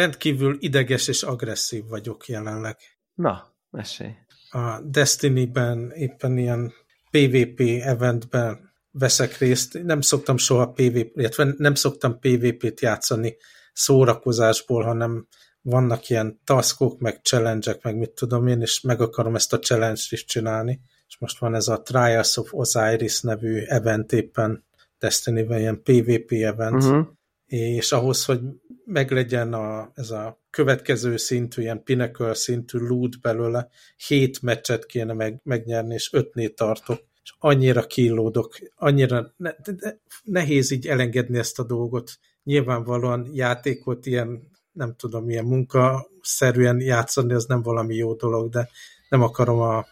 rendkívül ideges és agresszív vagyok jelenleg. Na, mesélj. A Destiny-ben éppen ilyen PvP eventben veszek részt. Nem szoktam soha PvP, illetve nem szoktam PvP-t játszani szórakozásból, hanem vannak ilyen taskok, meg challenge meg mit tudom én, és meg akarom ezt a challenge-t is csinálni. És most van ez a Trials of Osiris nevű event éppen Destiny-ben, ilyen PvP event, uh-huh. és ahhoz, hogy meglegyen a, ez a következő szintű, ilyen pinnacle szintű loot belőle, hét meccset kéne meg, megnyerni, és ötnél tartok, és annyira killódok, annyira ne, ne, nehéz így elengedni ezt a dolgot. Nyilvánvalóan játékot ilyen, nem tudom, ilyen munkaszerűen játszani, az nem valami jó dolog, de nem akarom a,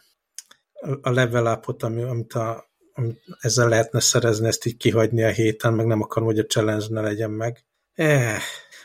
a level upot, ami, amit, a, amit ezzel lehetne szerezni, ezt így kihagyni a héten, meg nem akarom, hogy a challenge ne legyen meg. Eh,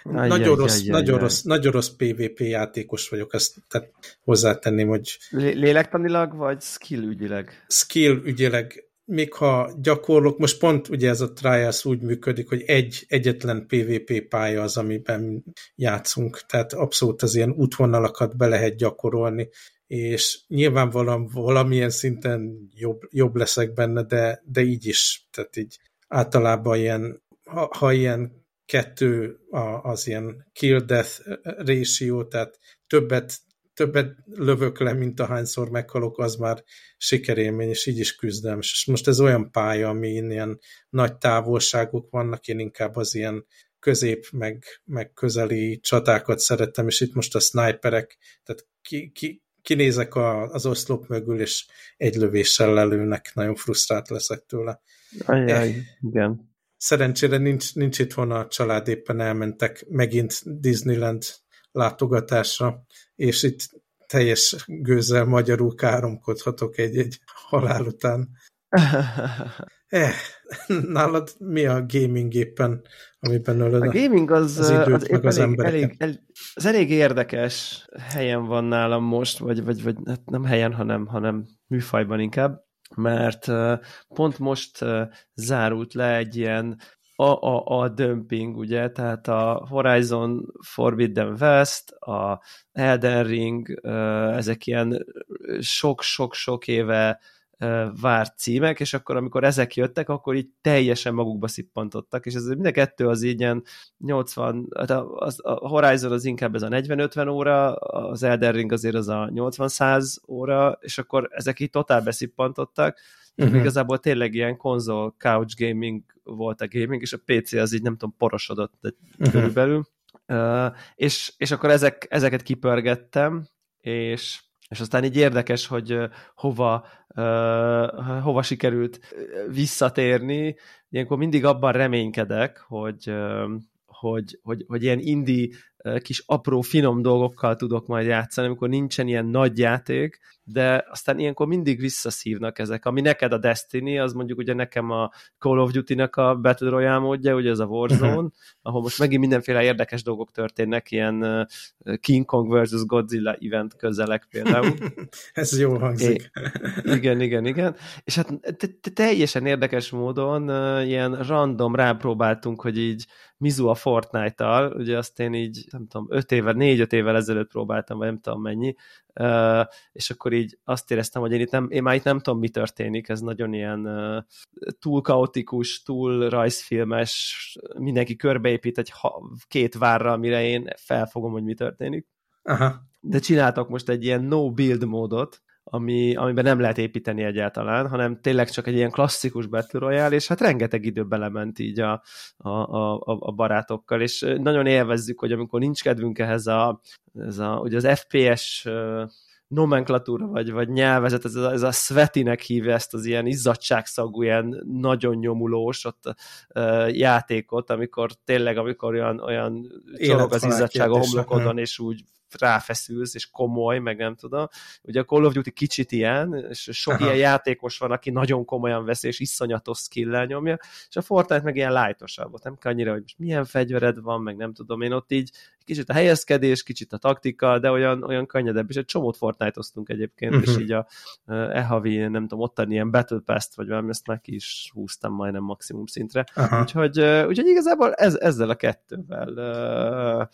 Ajj, nagyon, rossz, ajj, nagyon, ajj. rossz, nagyon rossz PvP játékos vagyok, ezt tehát hozzátenném, hogy... Lélektanilag, vagy skill ügyileg? Skill ügyileg, még ha gyakorlok, most pont ugye ez a Trials úgy működik, hogy egy egyetlen PvP pálya az, amiben játszunk, tehát abszolút az ilyen útvonalakat be lehet gyakorolni, és nyilvánvalóan valamilyen szinten jobb, jobb leszek benne, de, de így is, tehát így általában ilyen, ha, ha ilyen kettő az ilyen kill-death ratio, tehát többet, többet lövök le, mint ahányszor meghalok, az már sikerélmény, és így is küzdem. És most ez olyan pálya, ami ilyen nagy távolságok vannak, én inkább az ilyen közép, meg, meg közeli csatákat szerettem, és itt most a sniperek, tehát ki, ki, kinézek a, az oszlop mögül, és egy lövéssel lelőnek, nagyon frusztrált leszek tőle. Ajjaj, eh, igen. Szerencsére nincs, nincs itthon a család, éppen elmentek megint Disneyland látogatásra, és itt teljes gőzzel magyarul káromkodhatok egy-egy halál után. eh, nálad mi a gaming éppen, amiben ölöd a gaming az, az időt, az meg az elég, elég, elég, az elég érdekes helyen van nálam most, vagy, vagy, vagy hát nem helyen, hanem, hanem műfajban inkább mert pont most zárult le egy ilyen a, a, a dömping, ugye, tehát a Horizon Forbidden West, a Elden Ring, ezek ilyen sok-sok-sok éve várt címek, és akkor amikor ezek jöttek, akkor így teljesen magukba szippantottak, és ez mind a kettő az így ilyen 80, hát az, a Horizon az inkább ez a 40-50 óra, az Elden Ring azért az a 80-100 óra, és akkor ezek így totál beszippantottak, uh-huh. igazából tényleg ilyen konzol, couch gaming volt a gaming, és a PC az így nem tudom, porosodott uh-huh. körülbelül. Uh, és, és akkor ezek, ezeket kipörgettem, és és aztán így érdekes, hogy hova, hova sikerült visszatérni. Ilyenkor mindig abban reménykedek, hogy, hogy, hogy, hogy ilyen indie kis apró, finom dolgokkal tudok majd játszani, amikor nincsen ilyen nagy játék, de aztán ilyenkor mindig visszaszívnak ezek. Ami neked a Destiny, az mondjuk ugye nekem a Call of Duty-nak a Battle Royale módja, ugye ez a Warzone, uh-huh. ahol most megint mindenféle érdekes dolgok történnek, ilyen King Kong vs. Godzilla event közelek például. ez jó hangzik. É, igen, igen, igen. És hát teljesen érdekes módon ilyen random rápróbáltunk, hogy így Mizu a Fortnite-tal, ugye azt én így, nem tudom, öt éve, négy-öt évvel ezelőtt próbáltam, vagy nem tudom mennyi, és akkor így azt éreztem, hogy én, itt nem, én már itt nem tudom, mi történik, ez nagyon ilyen túl kaotikus, túl rajzfilmes, mindenki körbeépít egy ha, két várra, amire én felfogom, hogy mi történik. Aha. De csináltak most egy ilyen no build módot, ami, amiben nem lehet építeni egyáltalán, hanem tényleg csak egy ilyen klasszikus Battle Royale, és hát rengeteg idő belement így a, a, a, a barátokkal, és nagyon élvezzük, hogy amikor nincs kedvünk ehhez a, ez a ugye az FPS nomenklatúra, vagy, vagy nyelvezet, ez a, ez a svetinek hívja ezt az ilyen izzadságszagú, ilyen nagyon nyomulós ott, uh, játékot, amikor tényleg, amikor olyan, olyan csorog az izzadság a homlokodon, és úgy ráfeszülsz, és komoly, meg nem tudom. Ugye a Call of Duty kicsit ilyen, és sok Aha. ilyen játékos van, aki nagyon komolyan veszi, és iszonyatos skill nyomja, és a Fortnite meg ilyen lájtosabb volt. Nem kell annyira, hogy most milyen fegyvered van, meg nem tudom, én ott így kicsit a helyezkedés, kicsit a taktika, de olyan, olyan könnyedebb, és egy csomót Fortnite-oztunk egyébként, uh-huh. és így a e-havi, nem tudom, ottani ilyen Battle Pass-t, vagy valami, ezt ki is húztam majdnem maximum szintre. Uh-huh. Úgyhogy, úgyhogy igazából ez, ezzel a kettővel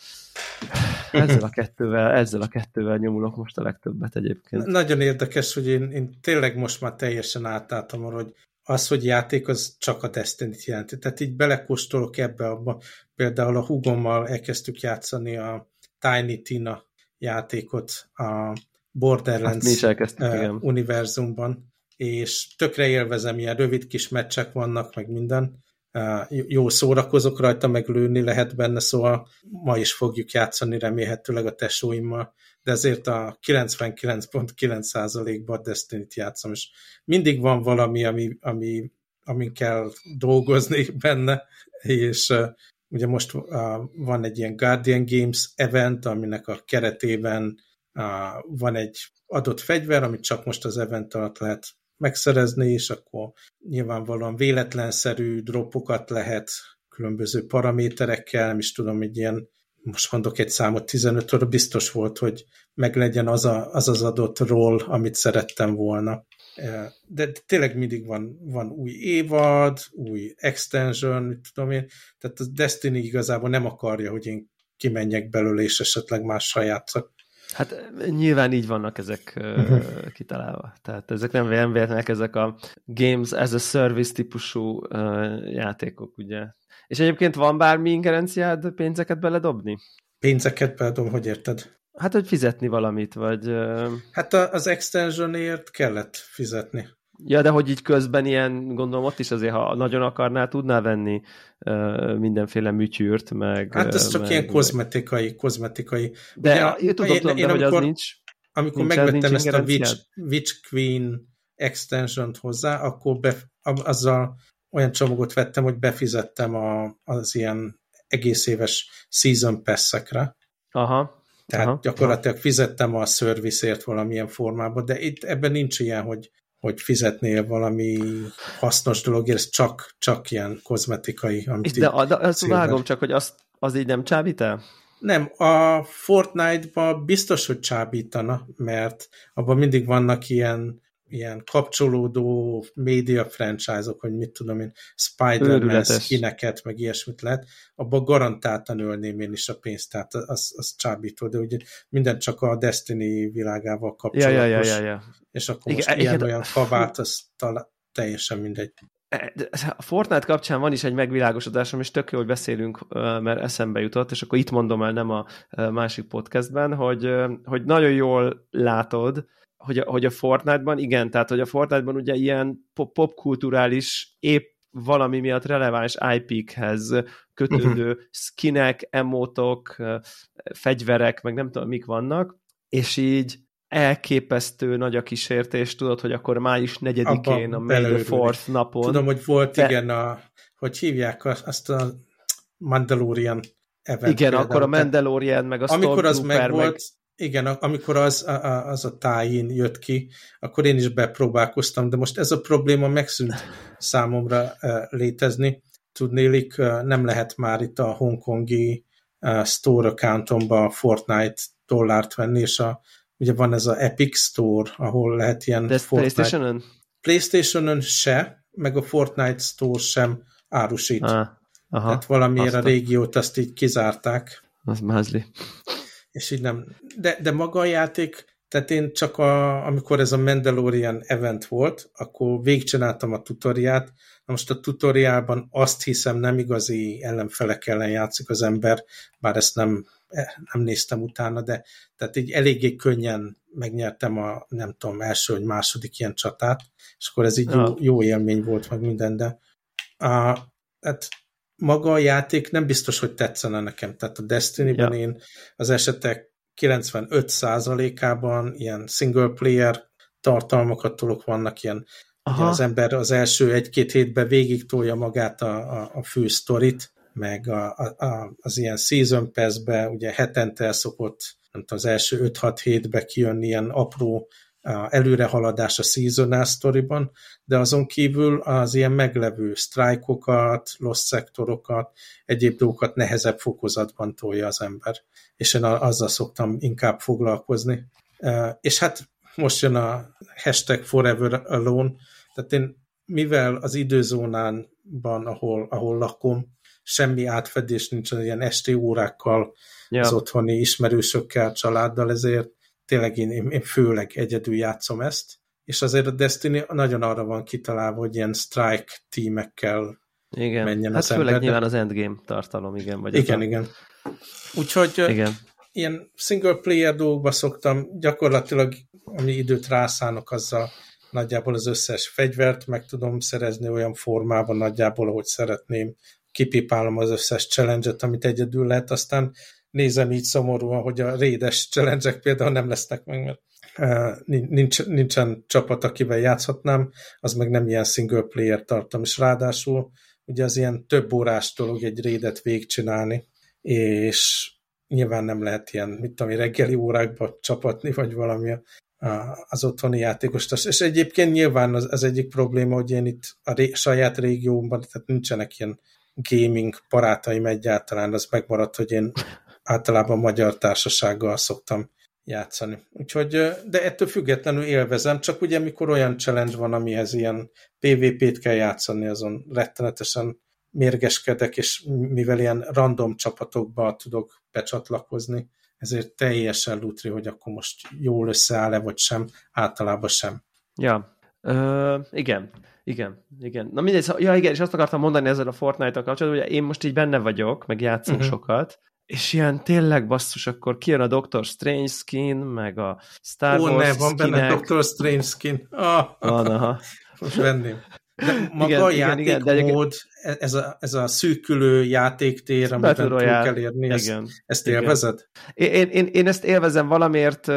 Ezzel a kettővel, ezzel a kettővel nyomulok most a legtöbbet egyébként. Nagyon érdekes, hogy én, én tényleg most már teljesen átálltam arra, hogy az, hogy játék, az csak a Destiny-t jelenti. Tehát így belekóstolok ebbe abba. Például a hugommal elkezdtük játszani a Tiny Tina játékot a Borderlands hát uh, univerzumban, és tökre élvezem, ilyen rövid kis meccsek vannak, meg minden. Jó szórakozok rajta, meg lőni lehet benne, szóval ma is fogjuk játszani remélhetőleg a tesóimmal, de ezért a 99.9%-ban a Destiny-t játszom, és mindig van valami, ami, ami, amin kell dolgozni benne, és uh, ugye most uh, van egy ilyen Guardian Games event, aminek a keretében uh, van egy adott fegyver, amit csak most az event alatt lehet megszerezni, és akkor nyilvánvalóan véletlenszerű dropokat lehet különböző paraméterekkel, nem is tudom, egy ilyen, most mondok egy számot, 15 óra biztos volt, hogy meglegyen az, a, az az adott roll, amit szerettem volna. De tényleg mindig van, van új évad, új extension, mit tudom én, tehát a Destiny igazából nem akarja, hogy én kimenjek belőle, és esetleg mással játszak. Hát nyilván így vannak ezek uh-huh. kitalálva. Tehát ezek nem véletlenek, ezek a games as a service típusú uh, játékok, ugye. És egyébként van bármi ingerenciád pénzeket beledobni? Pénzeket beledom, hogy érted? Hát, hogy fizetni valamit, vagy... Uh... Hát az extensionért kellett fizetni. Ja, de hogy így közben ilyen, gondolom ott is azért, ha nagyon akarnál, tudnál venni uh, mindenféle műtyűrt, meg... Hát ez csak meg, ilyen kozmetikai, kozmetikai. De Ugye, tudom, én, tudom, én, de hogy amikor, az nincs... Amikor nincs, megvettem nincs ezt a Witch, Witch Queen extension hozzá, akkor be, azzal olyan csomagot vettem, hogy befizettem a, az ilyen egész éves season pass-ekre. Aha. Tehát aha, gyakorlatilag aha. fizettem a service valamilyen formában, de itt ebben nincs ilyen, hogy hogy fizetnél valami hasznos dolog, ez csak, csak ilyen kozmetikai. Amit de, de azt vágom csak, hogy azt, az így nem csábít el? Nem, a Fortnite-ban biztos, hogy csábítana, mert abban mindig vannak ilyen, ilyen kapcsolódó média franchise-ok, hogy mit tudom én, Spider-Man skineket, meg ilyesmit lehet, abban garantáltan ölném én is a pénzt, tehát az, az csábító, de ugye minden csak a Destiny világával kapcsolatos. Ja, ja, ja, ja, ja. És akkor most igen, ilyen olyan kabát, az talán teljesen mindegy. E, a Fortnite kapcsán van is egy megvilágosodásom, és tök jó, hogy beszélünk, mert eszembe jutott, és akkor itt mondom el, nem a másik podcastben, hogy, hogy nagyon jól látod, hogy a, hogy a Fortnite-ban, igen, tehát hogy a Fortnite-ban ugye ilyen popkulturális épp valami miatt releváns IP-khez kötődő uh-huh. skinek, emotok, fegyverek, meg nem tudom, mik vannak, és így elképesztő nagy a kísértés, tudod, hogy akkor május 4-én, a May the Fourth napon. Tudom, hogy volt, te... igen, a, hogy hívják azt a Mandalorian event. Igen, például. akkor a Mandalorian, meg a Amikor az meg volt, igen, amikor az a, az a tájén jött ki, akkor én is bepróbálkoztam, de most ez a probléma megszűnt számomra létezni. Tudnélik, nem lehet már itt a hongkongi store accountomba Fortnite dollárt venni, és a, ugye van ez a Epic Store, ahol lehet ilyen De Fortnite... Playstation-ön? Playstation-ön se, meg a Fortnite Store sem árusít. Ah, aha, Tehát valamiért a régiót azt így kizárták. Az mázli és így nem. De, de maga a játék, tehát én csak a, amikor ez a Mandalorian event volt, akkor végigcsináltam a tutoriát, na most a tutoriálban azt hiszem nem igazi ellenfelek ellen játszik az ember, bár ezt nem, nem néztem utána, de tehát így eléggé könnyen megnyertem a, nem tudom, első vagy második ilyen csatát, és akkor ez így jó, jó élmény volt, meg minden, de a, hát maga a játék nem biztos, hogy tetszene nekem. Tehát a Destiny-ben ja. én az esetek 95%-ában ilyen single player tartalmakat tolok, vannak ilyen Aha. az ember az első egy-két hétben végig tolja magát a, a, a fő sztorit, meg a, a, az ilyen season pass-be, ugye hetente el szokott, nem tudom, az első 5-6 hétbe kijönni ilyen apró előrehaladás a seasonal storyban, de azon kívül az ilyen meglevő sztrájkokat, lost szektorokat, egyéb dolgokat nehezebb fokozatban tolja az ember. És én azzal szoktam inkább foglalkozni. És hát most jön a hashtag Forever Alone, tehát én mivel az időzónánban, ahol, ahol lakom, semmi átfedés nincs ilyen esti órákkal, ja. az otthoni ismerősökkel, családdal, ezért tényleg én, én főleg egyedül játszom ezt, és azért a Destiny nagyon arra van kitalálva, hogy ilyen strike tímekkel igen. menjen hát az főleg ember. nyilván az endgame tartalom, igen. Vagy igen, a... igen. Úgyhogy igen. ilyen single player dolgokba szoktam, gyakorlatilag ami időt rászánok, azzal nagyjából az összes fegyvert meg tudom szerezni olyan formában nagyjából, ahogy szeretném. Kipipálom az összes challenge amit egyedül lehet, aztán nézem így szomorúan, hogy a rédes challenge például nem lesznek meg, mert nincs, nincsen csapat, akivel játszhatnám, az meg nem ilyen single player tartom, és ráadásul ugye az ilyen több órás dolog egy rédet végigcsinálni, és nyilván nem lehet ilyen, mit tudom, reggeli órákba csapatni, vagy valami az otthoni játékost. És egyébként nyilván az, az egyik probléma, hogy én itt a ré, saját régiómban, tehát nincsenek ilyen gaming barátaim egyáltalán, az megmaradt, hogy én általában magyar társasággal szoktam játszani. Úgyhogy, de ettől függetlenül élvezem, csak ugye mikor olyan challenge van, amihez ilyen PvP-t kell játszani, azon rettenetesen mérgeskedek, és mivel ilyen random csapatokba tudok becsatlakozni, ezért teljesen lutri, hogy akkor most jól összeáll-e, vagy sem, általában sem. Ja, Ö, igen, igen, igen. Na mindegy, ja igen, és azt akartam mondani ezzel a Fortnite-tal kapcsolatban, hogy én most így benne vagyok, meg játszom uh-huh. sokat, és ilyen tényleg basszus, akkor kijön a Doctor Strange skin, meg a Star Wars Ó, ne, van benne Doctor Strange skin. Ah, van, aha. Most venném. De maga igen, a játékmód, igen, igen, de ez, a, ez a szűkülő játéktér, amit túl kell érni, igen, ezt, ezt élvezed? Én, én, én ezt élvezem valamiért,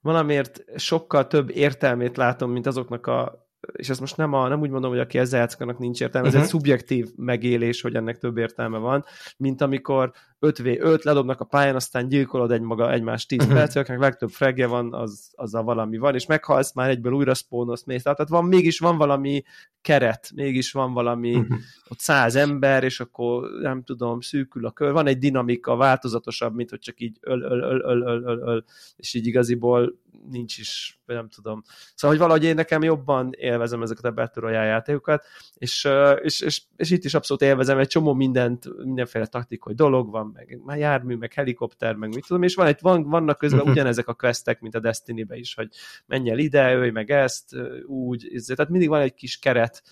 valamiért sokkal több értelmét látom, mint azoknak a és ezt most nem, a, nem úgy mondom, hogy aki ezzel játszanak nincs értelme, uh-huh. ez egy mhm. szubjektív megélés, hogy ennek több értelme van, mint amikor 5v5 ledobnak a pályán, aztán gyilkolod egy maga egymást 10 uh-huh. percig, akinek legtöbb fregje van, az, az a valami van, és meghalsz, már egyből újra spawnosz, mész. Tehát van, mégis van valami keret, mégis van valami, uh-huh. ott száz ember, és akkor nem tudom, szűkül a kör, van egy dinamika, változatosabb, mint hogy csak így öl, öl, öl, öl, öl, öl, öl és így igaziból nincs is, nem tudom. Szóval, hogy valahogy én nekem jobban élvezem ezeket a Battle Royale játékokat, és, és, és, és, itt is abszolút élvezem egy csomó mindent, mindenféle taktikai dolog van, meg jármű, meg helikopter, meg mit tudom, és van egy, van, vannak közben ugyanezek a questek, mint a Destiny-be is, hogy menj el ide, ölj meg ezt, úgy, tehát mindig van egy kis keret,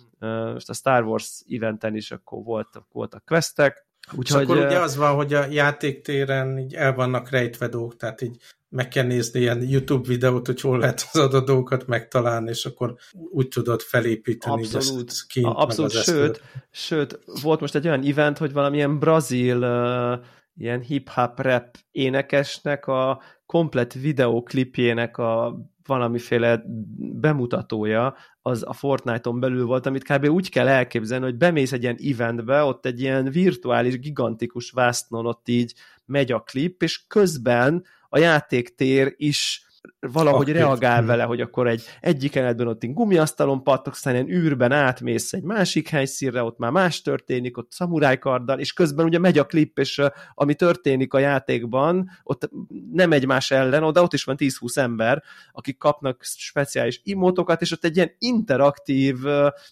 most a Star Wars eventen is akkor voltak, voltak questek, Úgyhogy, és akkor ugye az van, hogy a játéktéren így el vannak rejtve dolgok, tehát így meg kell nézni ilyen YouTube videót, hogy hol lehet az adott dolgokat megtalálni, és akkor úgy tudod felépíteni abszolút, így skint, abszolút, az sőt, sőt, volt most egy olyan event, hogy valamilyen brazil uh, ilyen hip-hop rap énekesnek a komplet videóklipjének a valamiféle bemutatója az a Fortnite-on belül volt, amit kb. úgy kell elképzelni, hogy bemész egy ilyen eventbe, ott egy ilyen virtuális, gigantikus vásznon ott így megy a klip, és közben a játéktér is valahogy Aktív. reagál hmm. vele, hogy akkor egy egyik eletben ott gumiasztalon pattog, aztán ilyen űrben átmész egy másik helyszínre, ott már más történik, ott szamurájkarddal, és közben ugye megy a klip, és ami történik a játékban, ott nem egymás ellen, oda ott is van 10-20 ember, akik kapnak speciális imótokat, és ott egy ilyen interaktív,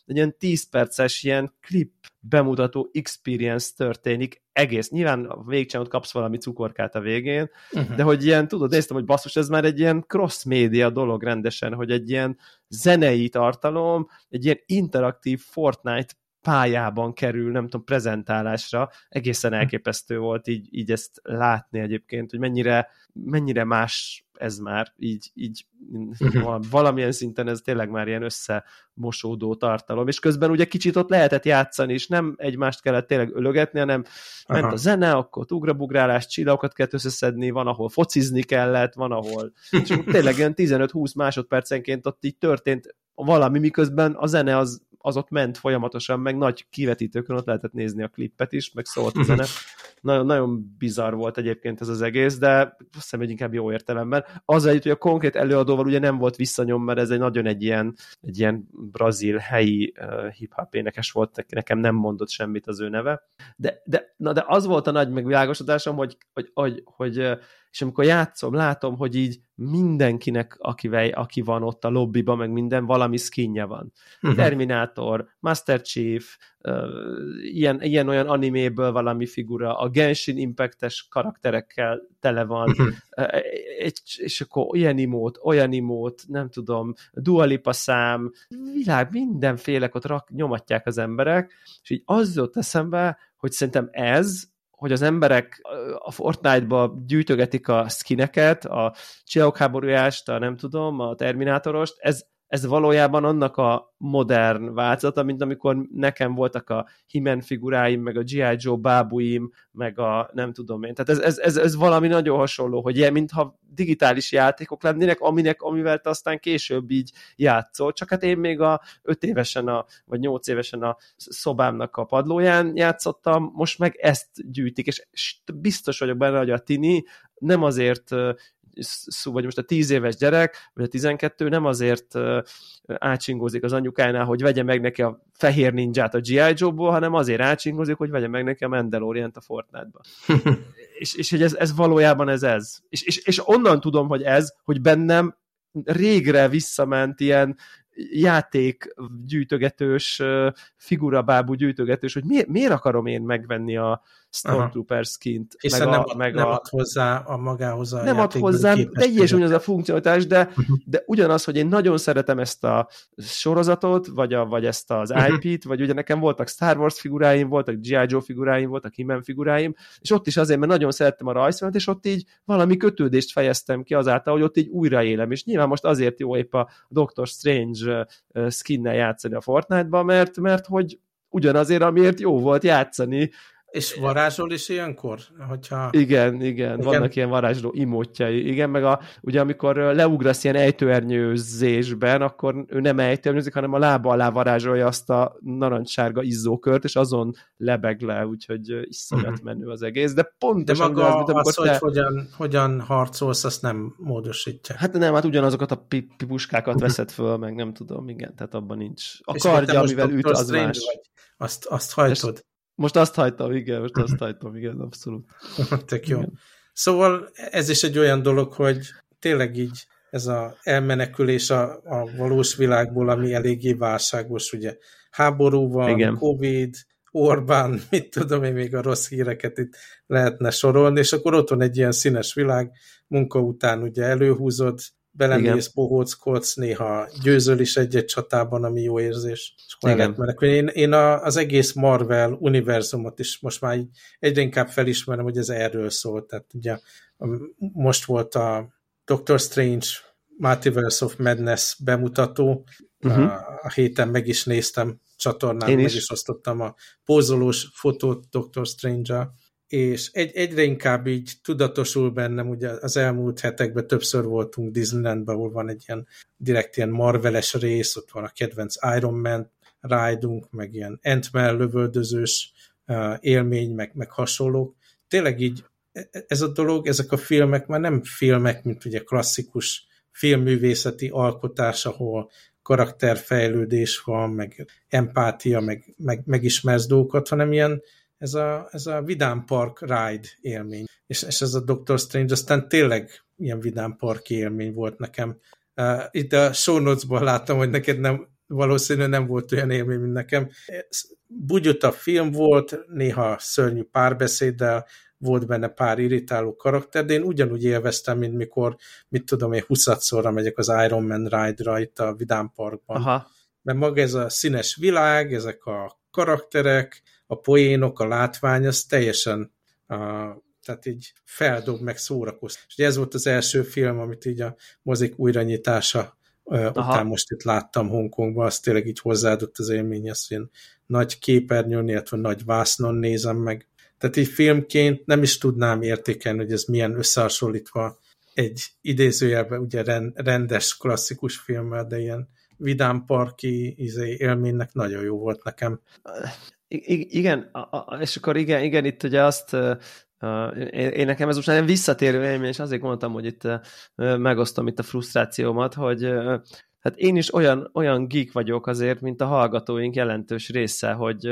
egy ilyen 10 perces ilyen klip bemutató experience történik, egész. Nyilván a végcsinálod kapsz valami cukorkát a végén, uh-huh. de hogy ilyen, tudod, néztem, hogy basszus, ez már egy ilyen cross-média dolog rendesen, hogy egy ilyen zenei tartalom, egy ilyen interaktív Fortnite pályában kerül, nem tudom, prezentálásra, egészen elképesztő volt így, így ezt látni egyébként, hogy mennyire, mennyire más ez már, így, így uh-huh. valamilyen szinten ez tényleg már ilyen összemosódó tartalom, és közben ugye kicsit ott lehetett játszani, és nem egymást kellett tényleg ölögetni, hanem Aha. ment a zene, akkor ugrabugrálás, csillagokat kellett összeszedni, van, ahol focizni kellett, van, ahol és tényleg ilyen 15-20 másodpercenként ott így történt valami, miközben a zene az az ott ment folyamatosan, meg nagy kivetítőkön ott lehetett nézni a klippet is, meg szólt a zene. nagyon, nagyon bizarr volt egyébként ez az egész, de azt hiszem, hogy inkább jó értelemben. Az együtt, hogy a konkrét előadóval ugye nem volt visszanyom, mert ez egy nagyon egy ilyen, egy ilyen brazil helyi uh, hip-hop énekes volt, nekem nem mondott semmit az ő neve. De, de, na, de az volt a nagy megvilágosodásom, hogy, hogy, hogy, hogy és amikor játszom, látom, hogy így mindenkinek, akivel, aki van ott a lobbyban, meg minden, valami skinje van. Uh-huh. Terminator, Master Chief, uh, ilyen, ilyen olyan animéből valami figura, a Genshin Impact-es karakterekkel tele van, uh-huh. uh, és, és akkor olyan imót, olyan imót, nem tudom, Dualipa szám, világ, mindenfélek ott rak, nyomatják az emberek, és így az jött eszembe, hogy szerintem ez hogy az emberek a Fortnite-ba gyűjtögetik a skineket, a Csillagok háborújást, a nem tudom, a Terminátorost, ez, ez valójában annak a modern változata, mint amikor nekem voltak a Himen figuráim, meg a G.I. Joe bábuim, meg a nem tudom én. Tehát ez, ez, ez, ez valami nagyon hasonló, hogy ilyen, mintha digitális játékok lennének, aminek, amivel te aztán később így játszol. Csak hát én még a öt évesen, a, vagy nyolc évesen a szobámnak a padlóján játszottam, most meg ezt gyűjtik, és biztos vagyok benne, hogy a tini nem azért szó, vagy most a 10 éves gyerek, vagy a 12 nem azért átsingózik az anyukájánál, hogy vegye meg neki a fehér ninját a G.I. Joe-ból, hanem azért átsingózik, hogy vegye meg neki a Mandalorian-t a Fortnite-ba. és, és hogy ez, ez valójában ez ez. És, és, és onnan tudom, hogy ez, hogy bennem régre visszament ilyen játék gyűjtögetős, figurabábú gyűjtögetős, hogy miért, miért akarom én megvenni a Stormtrooper skint. Hiszen meg a, nem, meg nem a... ad hozzá a magához a Nem ad hozzá, teljesen ugyanaz a funkcionalitás, de, uh-huh. de ugyanaz, hogy én nagyon szeretem ezt a sorozatot, vagy, a, vagy ezt az uh-huh. Mhm. IP-t, vagy ugye nekem voltak Star Wars figuráim, voltak G.I. Joe figuráim, voltak he figuráim, és ott is azért, mert nagyon szerettem a rajzfilmet, és ott így valami kötődést fejeztem ki azáltal, hogy ott így újraélem, és nyilván most azért jó épp a Doctor Strange skinnel játszani a Fortnite-ba, mert, mert hogy ugyanazért, amiért jó volt játszani és varázsol is ilyenkor? Hogyha... Igen, igen, igen, vannak ilyen varázsló imótjai. Igen, meg a, ugye amikor leugrasz ilyen ejtőernyőzésben, akkor ő nem ejtőernyőzik, hanem a lába alá varázsolja azt a narancssárga izzókört, és azon lebeg le, úgyhogy iszonyat uh-huh. menő az egész. De pontosan De maga az, mint az, te... hogy hogyan, hogyan harcolsz, azt nem módosítja. Hát nem, hát ugyanazokat a puskákat uh-huh. veszed föl, meg nem tudom, igen, tehát abban nincs. A és kardja, amivel üt, az más. Vagy. Azt, azt hajtod. Most azt hagytam, igen, most azt hagytam, igen, abszolút. Tök jó. Igen. Szóval ez is egy olyan dolog, hogy tényleg így ez a elmenekülés a, a valós világból, ami eléggé válságos, ugye háború van, Igen. Covid, Orbán, mit tudom én, még a rossz híreket itt lehetne sorolni, és akkor ott van egy ilyen színes világ, munka után ugye előhúzod, belemész, bohóckodsz, néha győzöl is egy-egy csatában, ami jó érzés. És Igen. Én, én a, az egész Marvel univerzumot is most már egyre inkább felismerem, hogy ez erről szól. Tehát ugye most volt a Doctor Strange Multiverse of Madness bemutató, uh-huh. a, a héten meg is néztem csatornán, én meg is. is osztottam a pózolós fotót Doctor Strange-a, és egy, egyre inkább így tudatosul bennem, ugye az elmúlt hetekben többször voltunk Disneylandben, ahol van egy ilyen direkt ilyen Marveles rész, ott van a kedvenc Iron Man ride meg ilyen Ant-Man lövöldözős élmény, meg, meg hasonlók. Tényleg így e, e, ez a dolog, ezek a filmek már nem filmek, mint ugye klasszikus filmművészeti alkotás, ahol karakterfejlődés van, meg empátia, meg, meg megismersz dolgokat, hanem ilyen ez a, ez a Vidám Park ride élmény. És, és ez a Doctor Strange aztán tényleg ilyen Vidám Park élmény volt nekem. Uh, itt a show notes-ból láttam, hogy neked nem, valószínűleg nem volt olyan élmény, mint nekem. Bugyuta film volt, néha szörnyű párbeszéddel, volt benne pár irritáló karakter, de én ugyanúgy élveztem, mint mikor, mit tudom én, 20 megyek az Iron Man Ride-ra itt a Vidám Parkban. Aha. Mert maga ez a színes világ, ezek a karakterek, a poénok, a látvány, az teljesen a, tehát így feldob, meg szórakoz. És ez volt az első film, amit így a mozik újranyitása Aha. után most itt láttam Hongkongban, az tényleg így hozzáadott az élményhez, hogy én nagy képernyőn, illetve nagy vásznon nézem meg. Tehát így filmként nem is tudnám értékelni, hogy ez milyen összehasonlítva egy idézőjelben ugye rendes, klasszikus filmmel, de ilyen vidámparki izé, élménynek nagyon jó volt nekem. I igen, és akkor igen, igen, itt ugye azt Uh, én, én nekem ez most nagyon visszatérő élmény, és azért mondtam, hogy itt uh, megosztom itt a frusztrációmat, hogy uh, hát én is olyan, olyan geek vagyok azért, mint a hallgatóink jelentős része, hogy,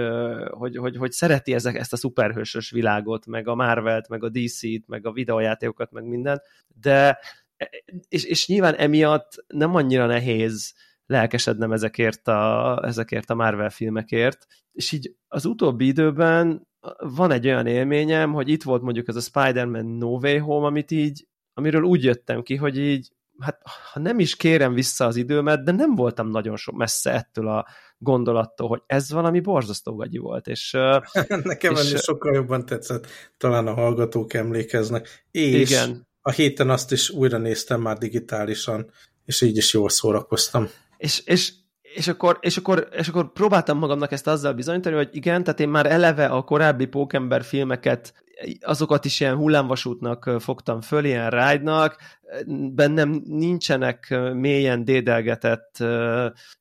hogy, hogy, hogy szereti ezek, ezt a szuperhősös világot, meg a Marvelt, meg a DC-t, meg a videójátékokat, meg mindent, de és, és nyilván emiatt nem annyira nehéz lelkesednem ezekért a, ezekért a Marvel filmekért, és így az utóbbi időben van egy olyan élményem, hogy itt volt mondjuk ez a Spider-Man No Way Home, amit így, amiről úgy jöttem ki, hogy így, hát ha nem is kérem vissza az időmet, de nem voltam nagyon sok messze ettől a gondolattól, hogy ez valami borzasztó gagyi volt. És, Nekem és, ennél sokkal jobban tetszett, talán a hallgatók emlékeznek. És igen. a héten azt is újra néztem már digitálisan, és így is jól szórakoztam. És, és és akkor, és, akkor, és akkor próbáltam magamnak ezt azzal bizonyítani, hogy igen, tehát én már eleve a korábbi Pókember filmeket, azokat is ilyen hullámvasútnak fogtam föl, ilyen ride bennem nincsenek mélyen dédelgetett,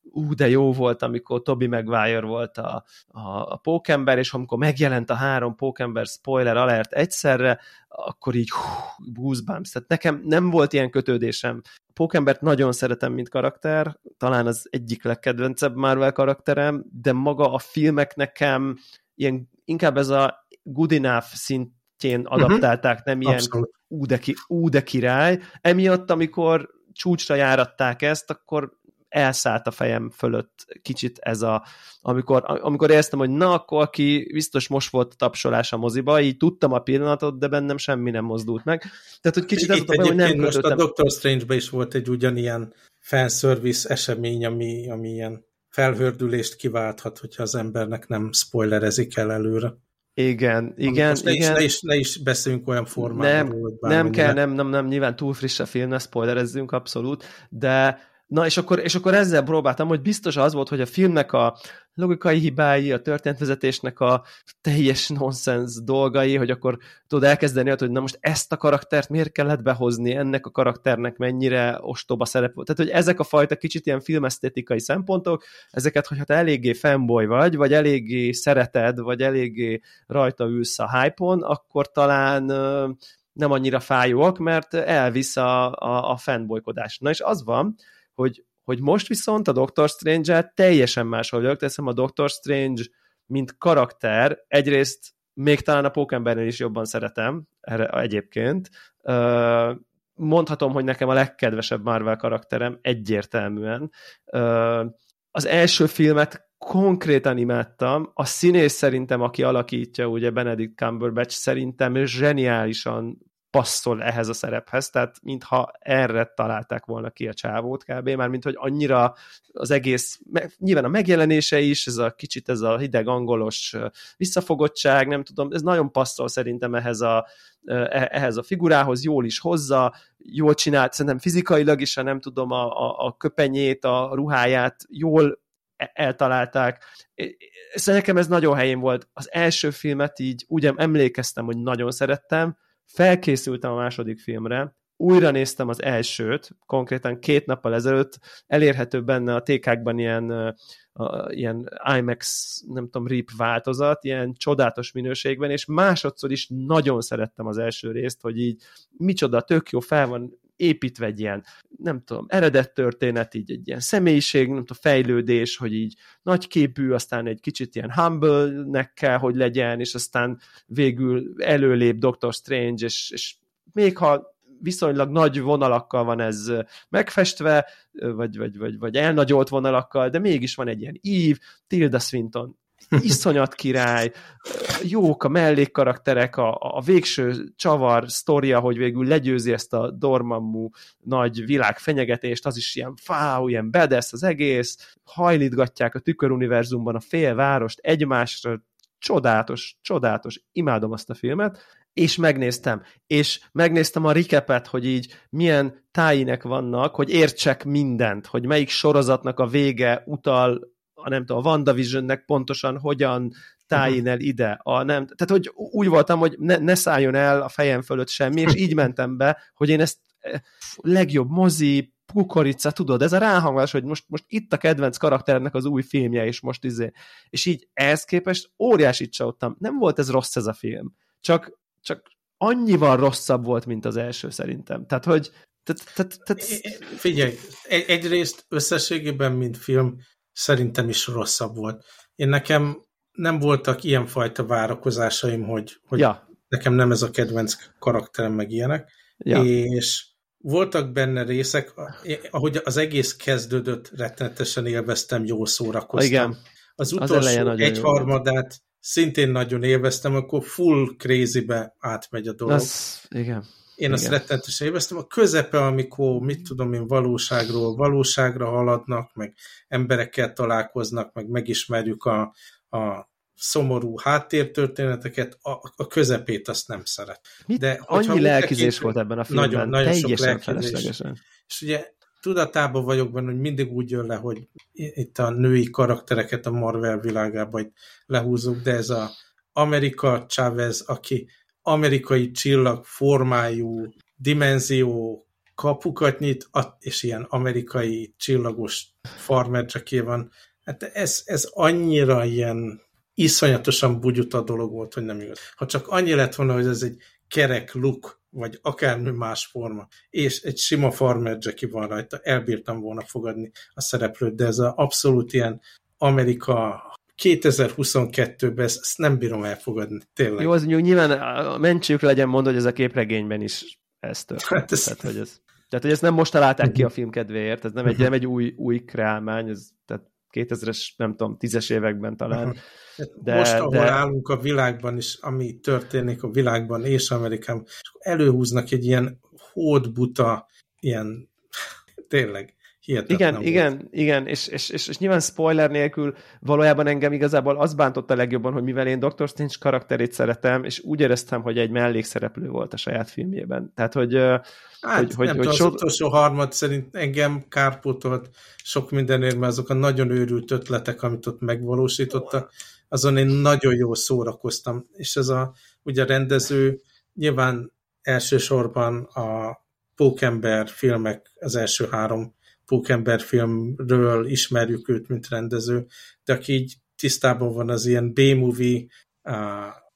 ú, de jó volt, amikor Toby Maguire volt a, a, a pókember, és amikor megjelent a három pókember spoiler alert egyszerre, akkor így hú. Tehát nekem nem volt ilyen kötődésem. Pókembert nagyon szeretem, mint karakter, talán az egyik legkedvencebb Marvel karakterem, de maga a filmek nekem ilyen, inkább ez a good enough szintjén mhm. adaptálták, nem ilyen ú de, ki, ú de király. Emiatt, amikor csúcsra járatták ezt, akkor elszállt a fejem fölött kicsit ez a, amikor, amikor éreztem, hogy na, akkor aki biztos most volt a tapsolás a moziba, így tudtam a pillanatot, de bennem semmi nem mozdult meg. Tehát, hogy kicsit ez hogy nem most a Doctor Strange-be is volt egy ugyanilyen fanservice esemény, ami, ami ilyen felhördülést kiválthat, hogyha az embernek nem spoilerezik el előre. Igen, igen, Most ne igen. Is, ne, is, ne is beszéljünk olyan formában. Nem, nem kell, nem, nem, nem, nyilván túl friss a film, ne spoilerezzünk abszolút, de Na, és akkor, és akkor ezzel próbáltam, hogy biztos az volt, hogy a filmnek a logikai hibái, a történetvezetésnek a teljes nonsens dolgai, hogy akkor tudod elkezdeni hogy na most ezt a karaktert miért kellett behozni, ennek a karakternek mennyire ostoba szerep. Tehát, hogy ezek a fajta kicsit ilyen filmesztétikai szempontok, ezeket, hogyha te eléggé fanboy vagy, vagy eléggé szereted, vagy eléggé rajta ülsz a hype-on, akkor talán nem annyira fájóak, mert elvisz a, a, a fanboykodás. Na és az van, hogy, hogy most viszont a Doctor Strange-el teljesen máshol vagyok, teszem a Doctor Strange, mint karakter, egyrészt még talán a Pókembernél is jobban szeretem, erre egyébként. Mondhatom, hogy nekem a legkedvesebb Marvel karakterem egyértelműen. Az első filmet konkrétan imádtam. A színész szerintem, aki alakítja, ugye Benedict Cumberbatch, szerintem zseniálisan passzol ehhez a szerephez, tehát mintha erre találták volna ki a csávót kb. Már mint hogy annyira az egész, nyilván a megjelenése is, ez a kicsit ez a hideg angolos visszafogottság, nem tudom, ez nagyon passzol szerintem ehhez a, e, ehhez a figurához, jól is hozza, jól csinált, szerintem fizikailag is, ha nem tudom, a, a, a köpenyét, a ruháját jól e, eltalálták. Szóval nekem ez nagyon helyén volt. Az első filmet így úgy emlékeztem, hogy nagyon szerettem, felkészültem a második filmre, újra néztem az elsőt, konkrétan két nappal ezelőtt, elérhető benne a TK-kban ilyen, a, ilyen IMAX, nem tudom, RIP változat, ilyen csodálatos minőségben, és másodszor is nagyon szerettem az első részt, hogy így micsoda, tök jó, fel van építve egy ilyen, nem tudom, eredet történet, így egy ilyen személyiség, nem tudom, fejlődés, hogy így nagyképű, aztán egy kicsit ilyen humble-nek kell, hogy legyen, és aztán végül előlép Doctor Strange, és, és még ha viszonylag nagy vonalakkal van ez megfestve, vagy, vagy, vagy, vagy elnagyolt vonalakkal, de mégis van egy ilyen ív, Tilda Swinton iszonyat király, jók a mellékkarakterek, a, a végső csavar sztoria, hogy végül legyőzi ezt a Dormammu nagy világfenyegetést, az is ilyen fáú, ilyen bedesz az egész, hajlítgatják a tüköruniverzumban a fél várost egymásra, csodálatos, csodálatos, imádom azt a filmet, és megnéztem, és megnéztem a recapet, hogy így milyen tájinek vannak, hogy értsek mindent, hogy melyik sorozatnak a vége utal a nem tudom, a WandaVisionnek pontosan hogyan tájén el ide. A nem, tehát, hogy úgy voltam, hogy ne, ne szálljon el a fejem fölött semmi, és így mentem be, hogy én ezt eh, legjobb mozi, kukorica, tudod, ez a ráhangolás, hogy most, most itt a kedvenc karakternek az új filmje, és most izé. És így ehhez képest óriásit csalódtam. Nem volt ez rossz ez a film, csak, csak annyival rosszabb volt, mint az első szerintem. Tehát, hogy Tehát, tehát, tehát... Figyelj, egyrészt összességében, mint film, szerintem is rosszabb volt. Én nekem nem voltak ilyenfajta várakozásaim, hogy, hogy ja. nekem nem ez a kedvenc karakterem, meg ilyenek. Ja. És voltak benne részek, ahogy az egész kezdődött, rettenetesen élveztem, jól szórakoztam. Igen. Az utolsó az egyharmadát szintén nagyon élveztem, akkor full crazy-be átmegy a dolog. Az, igen. Én azt rettenetesen élveztem. A közepe, amikor, mit tudom én, valóságról valóságra haladnak, meg emberekkel találkoznak, meg megismerjük a, a szomorú háttértörténeteket, a, a közepét azt nem szeret. Mit? De, Annyi lelkizés volt ebben a filmben, nagyon, nagyon sok lelkizés. És ugye tudatában vagyok benne, hogy mindig úgy jön le, hogy itt a női karaktereket a Marvel világában lehúzunk, de ez a Amerika Chavez, aki amerikai csillag formájú dimenzió kapukat nyit, és ilyen amerikai csillagos farmer van. Hát ez, ez annyira ilyen iszonyatosan bugyuta dolog volt, hogy nem igaz. Ha csak annyi lett volna, hogy ez egy kerek luk, vagy akármi más forma, és egy sima farmer Jackie van rajta, elbírtam volna fogadni a szereplőt, de ez az abszolút ilyen Amerika 2022-ben ezt, ezt nem bírom elfogadni, tényleg. Jó, az nyilván a mentsük legyen mondva, hogy ez a képregényben is ez történt. Hát ez... Tehát, hogy ez, tehát, hogy ezt nem most találták ki a film kedvéért, ez nem egy, nem egy új, új kreálmány, ez tehát 2000-es, nem tudom, 10-es években talán. De, Most, ahol de... állunk a világban is, ami történik a világban és Amerikában, előhúznak egy ilyen hódbuta, ilyen tényleg Hihetetlen igen, volt. igen, igen, és, és, és, és nyilván spoiler nélkül valójában engem igazából az bántott a legjobban, hogy mivel én Dr. Strange karakterét szeretem, és úgy éreztem, hogy egy mellékszereplő volt a saját filmjében. Tehát, hogy... Hát, hogy, nem hogy tudom, so... az utolsó harmad szerint engem kárpótolt sok mindenért, mert azok a nagyon őrült ötletek, amit ott megvalósítottak, azon én nagyon jól szórakoztam. És ez a, ugye a rendező nyilván elsősorban a Pókember filmek, az első három Pókember filmről ismerjük őt, mint rendező, de aki így tisztában van az ilyen B-movie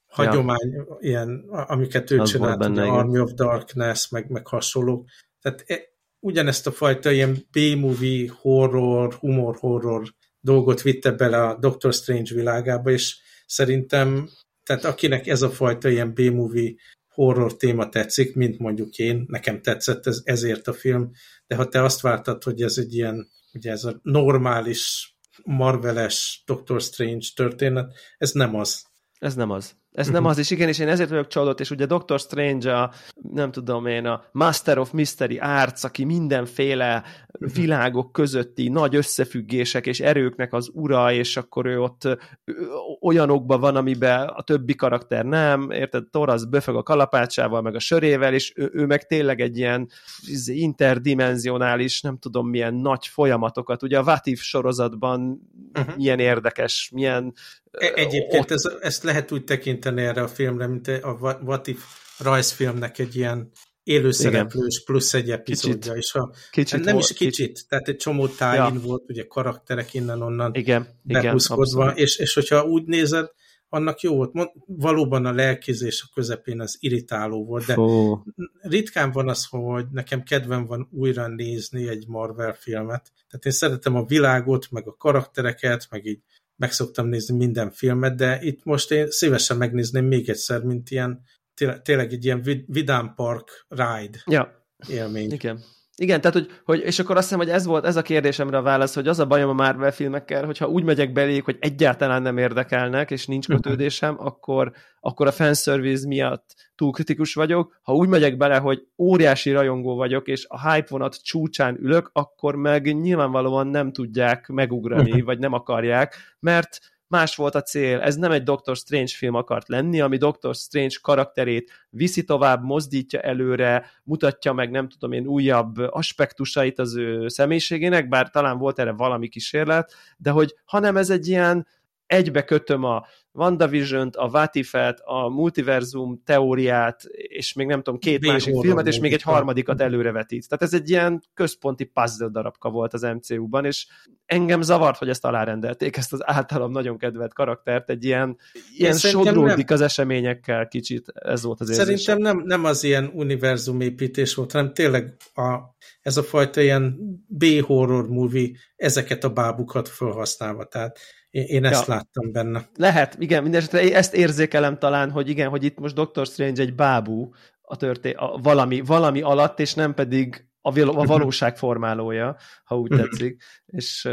hagyomány, ja. ilyen, amiket ő az csinált, benne, Army of Darkness, meg, meg hasonlók. Tehát e, ugyanezt a fajta ilyen B-movie horror, humor horror dolgot vitte bele a Doctor Strange világába, és szerintem, tehát akinek ez a fajta ilyen B-movie horror téma tetszik, mint mondjuk én, nekem tetszett ez, ezért a film, de ha te azt vártad, hogy ez egy ilyen, ugye ez a normális Marveles Doctor Strange történet, ez nem az. Ez nem az. Ez nem az, és igen, és én ezért vagyok csalódott, és ugye Doctor Strange a, nem tudom én, a Master of Mystery Arts, aki mindenféle világok közötti nagy összefüggések és erőknek az ura, és akkor ő ott olyanokban van, amiben a többi karakter nem, érted? Thor az böfög a kalapácsával, meg a sörével, és ő, ő meg tényleg egy ilyen izé, interdimenzionális, nem tudom milyen nagy folyamatokat, ugye a Vatif sorozatban uh-huh. milyen érdekes, milyen E, egyébként ez, ezt lehet úgy tekinteni erre a filmre, mint a What If rajzfilmnek egy ilyen élőszereplős plusz egy epizódja is. A, kicsit nem volt, is kicsit, kicsit, tehát egy csomó tájén ja. volt, ugye karakterek innen-onnan igen, behúzkodva, igen, és, és hogyha úgy nézed, annak jó volt. Valóban a lelkizés a közepén az irritáló volt, de Fú. ritkán van az, hogy nekem kedvem van újra nézni egy Marvel filmet. Tehát én szeretem a világot, meg a karaktereket, meg így meg szoktam nézni minden filmet, de itt most én szívesen megnézném még egyszer, mint ilyen tényleg egy ilyen vidám park ride ja. élmény. Igen. Igen, tehát, hogy, hogy, és akkor azt hiszem, hogy ez volt ez a kérdésemre a válasz, hogy az a bajom a Marvel filmekkel, hogyha úgy megyek beléjük, hogy egyáltalán nem érdekelnek, és nincs mhm. kötődésem, akkor, akkor a fanservice miatt túl kritikus vagyok. Ha úgy megyek bele, hogy óriási rajongó vagyok, és a hype vonat csúcsán ülök, akkor meg nyilvánvalóan nem tudják megugrani, vagy nem akarják, mert más volt a cél. Ez nem egy Doctor Strange film akart lenni, ami Doctor Strange karakterét viszi tovább, mozdítja előre, mutatja meg, nem tudom én, újabb aspektusait az ő személyiségének, bár talán volt erre valami kísérlet, de hogy hanem ez egy ilyen egybe kötöm a, wandavision a Vatifet, a multiverzum teóriát, és még nem tudom, két Bé másik filmet, és még egy harmadikat előrevetít. Tehát ez egy ilyen központi puzzle darabka volt az MCU-ban, és engem zavart, hogy ezt alárendelték, ezt az általam nagyon kedvelt karaktert, egy ilyen, ilyen sodródik nem. az eseményekkel kicsit, ez volt az érzésem. Szerintem nem, nem az ilyen univerzumépítés volt, hanem tényleg a, ez a fajta ilyen B-horror movie ezeket a bábukat felhasználva. Tehát én ezt ja. láttam benne. Lehet, igen, mindesetre ezt érzékelem talán, hogy igen, hogy itt most Doctor Strange egy bábú a, történ- a valami, valami alatt, és nem pedig a, a valóság formálója, ha úgy tetszik, és,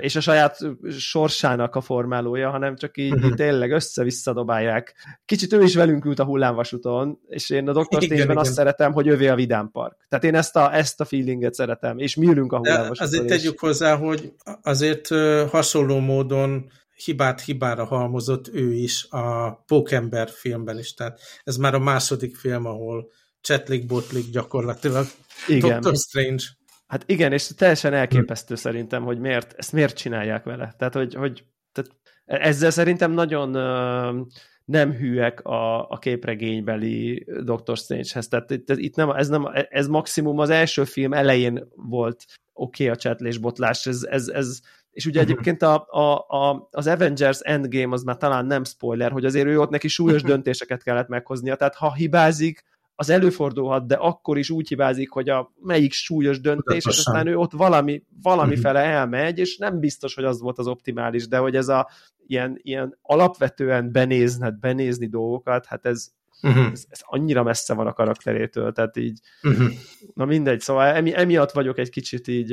és a saját sorsának a formálója, hanem csak így, így tényleg össze-vissza dobálják. Kicsit ő is velünk ült a hullámvasúton, és én a Dr. Strange-ben azt szeretem, hogy övé a Vidám Park. Tehát én ezt a, ezt a feelinget szeretem, és mi ülünk a hullámvasúton. Azért és... tegyük hozzá, hogy azért hasonló módon hibát hibára halmozott ő is a Pókember filmben is. Tehát ez már a második film, ahol csetlik, botlik gyakorlatilag. Igen. Doctor Strange. Hát igen, és teljesen elképesztő hmm. szerintem, hogy miért, ezt miért csinálják vele. Tehát, hogy, hogy tehát ezzel szerintem nagyon uh, nem hűek a, a képregénybeli Doctor Strange-hez. Tehát itt, itt nem, ez, nem, ez maximum az első film elején volt oké okay, a csetlés botlás, ez, ez, ez és ugye mhm. egyébként a, a, a, az Avengers Endgame az már talán nem spoiler, hogy azért ő ott neki súlyos döntéseket kellett meghoznia, tehát ha hibázik, az előfordulhat, de akkor is úgy hibázik, hogy a melyik súlyos döntés, és aztán ő ott valami, valami mhm. fele elmegy, és nem biztos, hogy az volt az optimális, de hogy ez a ilyen, ilyen alapvetően benézned, benézni dolgokat, hát ez, Uh-huh. Ez, ez annyira messze van a karakterétől, tehát így, uh-huh. na mindegy, szóval emi, emiatt vagyok egy kicsit így,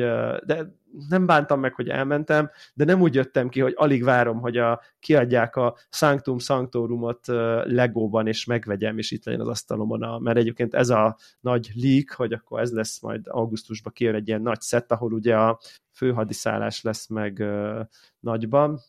de nem bántam meg, hogy elmentem, de nem úgy jöttem ki, hogy alig várom, hogy a, kiadják a Sanctum Sanctorumot Legóban, és megvegyem, és itt legyen az asztalomon, a, mert egyébként ez a nagy leak, hogy akkor ez lesz majd augusztusban kijön egy ilyen nagy szett, ahol ugye a főhadiszállás lesz meg nagyban,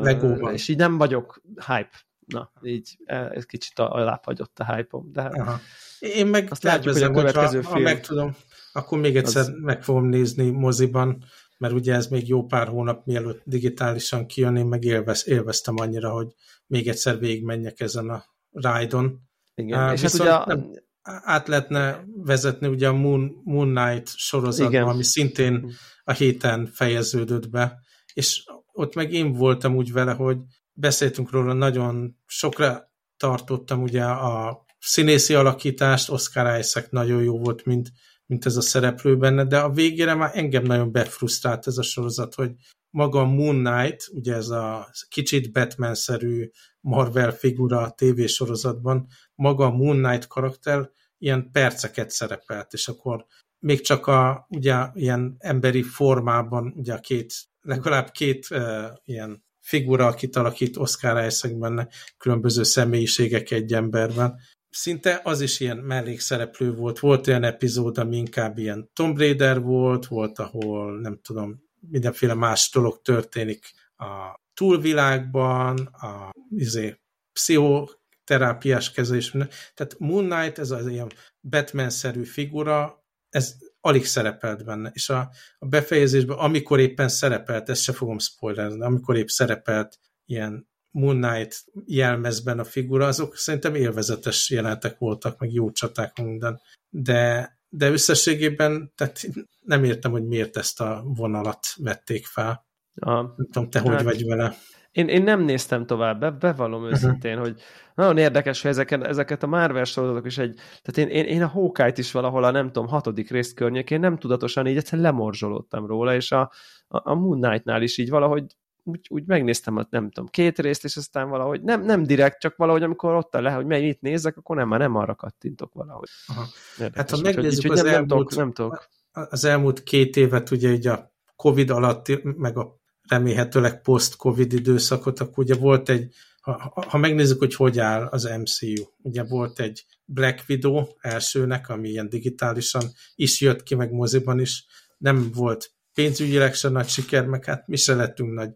Legóban. És így nem vagyok hype na, így ez kicsit alábbhagyott a hype-om, de Aha. Én meg azt látjuk, hogy a következő film... Ha meg tudom, akkor még egyszer az... meg fogom nézni moziban, mert ugye ez még jó pár hónap mielőtt digitálisan kijön, én meg élvez, élveztem annyira, hogy még egyszer végigmenjek ezen a ride-on. Igen, uh, és hát ugye nem, át lehetne vezetni ugye a Moon, Moon Knight sorozatban, ami szintén a héten fejeződött be, és ott meg én voltam úgy vele, hogy beszéltünk róla, nagyon sokra tartottam ugye a színészi alakítást, Oscar Isaac nagyon jó volt, mint, mint ez a szereplő benne, de a végére már engem nagyon befrusztrált ez a sorozat, hogy maga Moon Knight, ugye ez a kicsit Batman-szerű Marvel figura a tévésorozatban, maga a Moon Knight karakter ilyen perceket szerepelt, és akkor még csak a ugye ilyen emberi formában, ugye a két, legalább két uh, ilyen figura, akit alakít Oscar Isaac benne, különböző személyiségek egy emberben. Szinte az is ilyen mellékszereplő volt. Volt olyan epizód, ami inkább ilyen Tomb Raider volt, volt, ahol nem tudom, mindenféle más dolog történik a túlvilágban, a izé, pszichoterápiás kezelés. Tehát Moon Knight, ez az ilyen Batman-szerű figura, ez alig szerepelt benne, és a, a befejezésben, amikor éppen szerepelt, ezt se fogom spoilerni, amikor épp szerepelt ilyen Moon Knight jelmezben a figura, azok szerintem élvezetes jelenetek voltak, meg jó csaták minden, de, de összességében tehát nem értem, hogy miért ezt a vonalat vették fel. A, nem tudom, te hát, hogy vagy vele. Én, én nem néztem tovább, be, bevallom mhm. őszintén, uh-huh. hogy nagyon érdekes, hogy ezeket, ezeket a Marvel sorozatok is egy, tehát én, én, én a hawkeye is valahol a nem tudom, hatodik rész környékén nem tudatosan így egyszerűen lemorzsolódtam róla, és a, a, a Moon Knight-nál is így valahogy úgy, úgy megnéztem, hogy nem tudom, két részt, és aztán valahogy, nem, nem direkt, csak valahogy, amikor ott le, hogy mely mit nézek, akkor nem, már nem arra kattintok valahogy. Aha. hát ha megnézzük az, nem, elmúlt, nem, tudok, nem tudok. az elmúlt két évet, ugye így a Covid alatt, meg a remélhetőleg post-Covid időszakot, akkor ugye volt egy, ha, ha megnézzük, hogy hogy áll az MCU, ugye volt egy Black Widow elsőnek, ami ilyen digitálisan is jött ki, meg moziban is, nem volt pénzügyileg se nagy siker, meg hát mi se lettünk nagy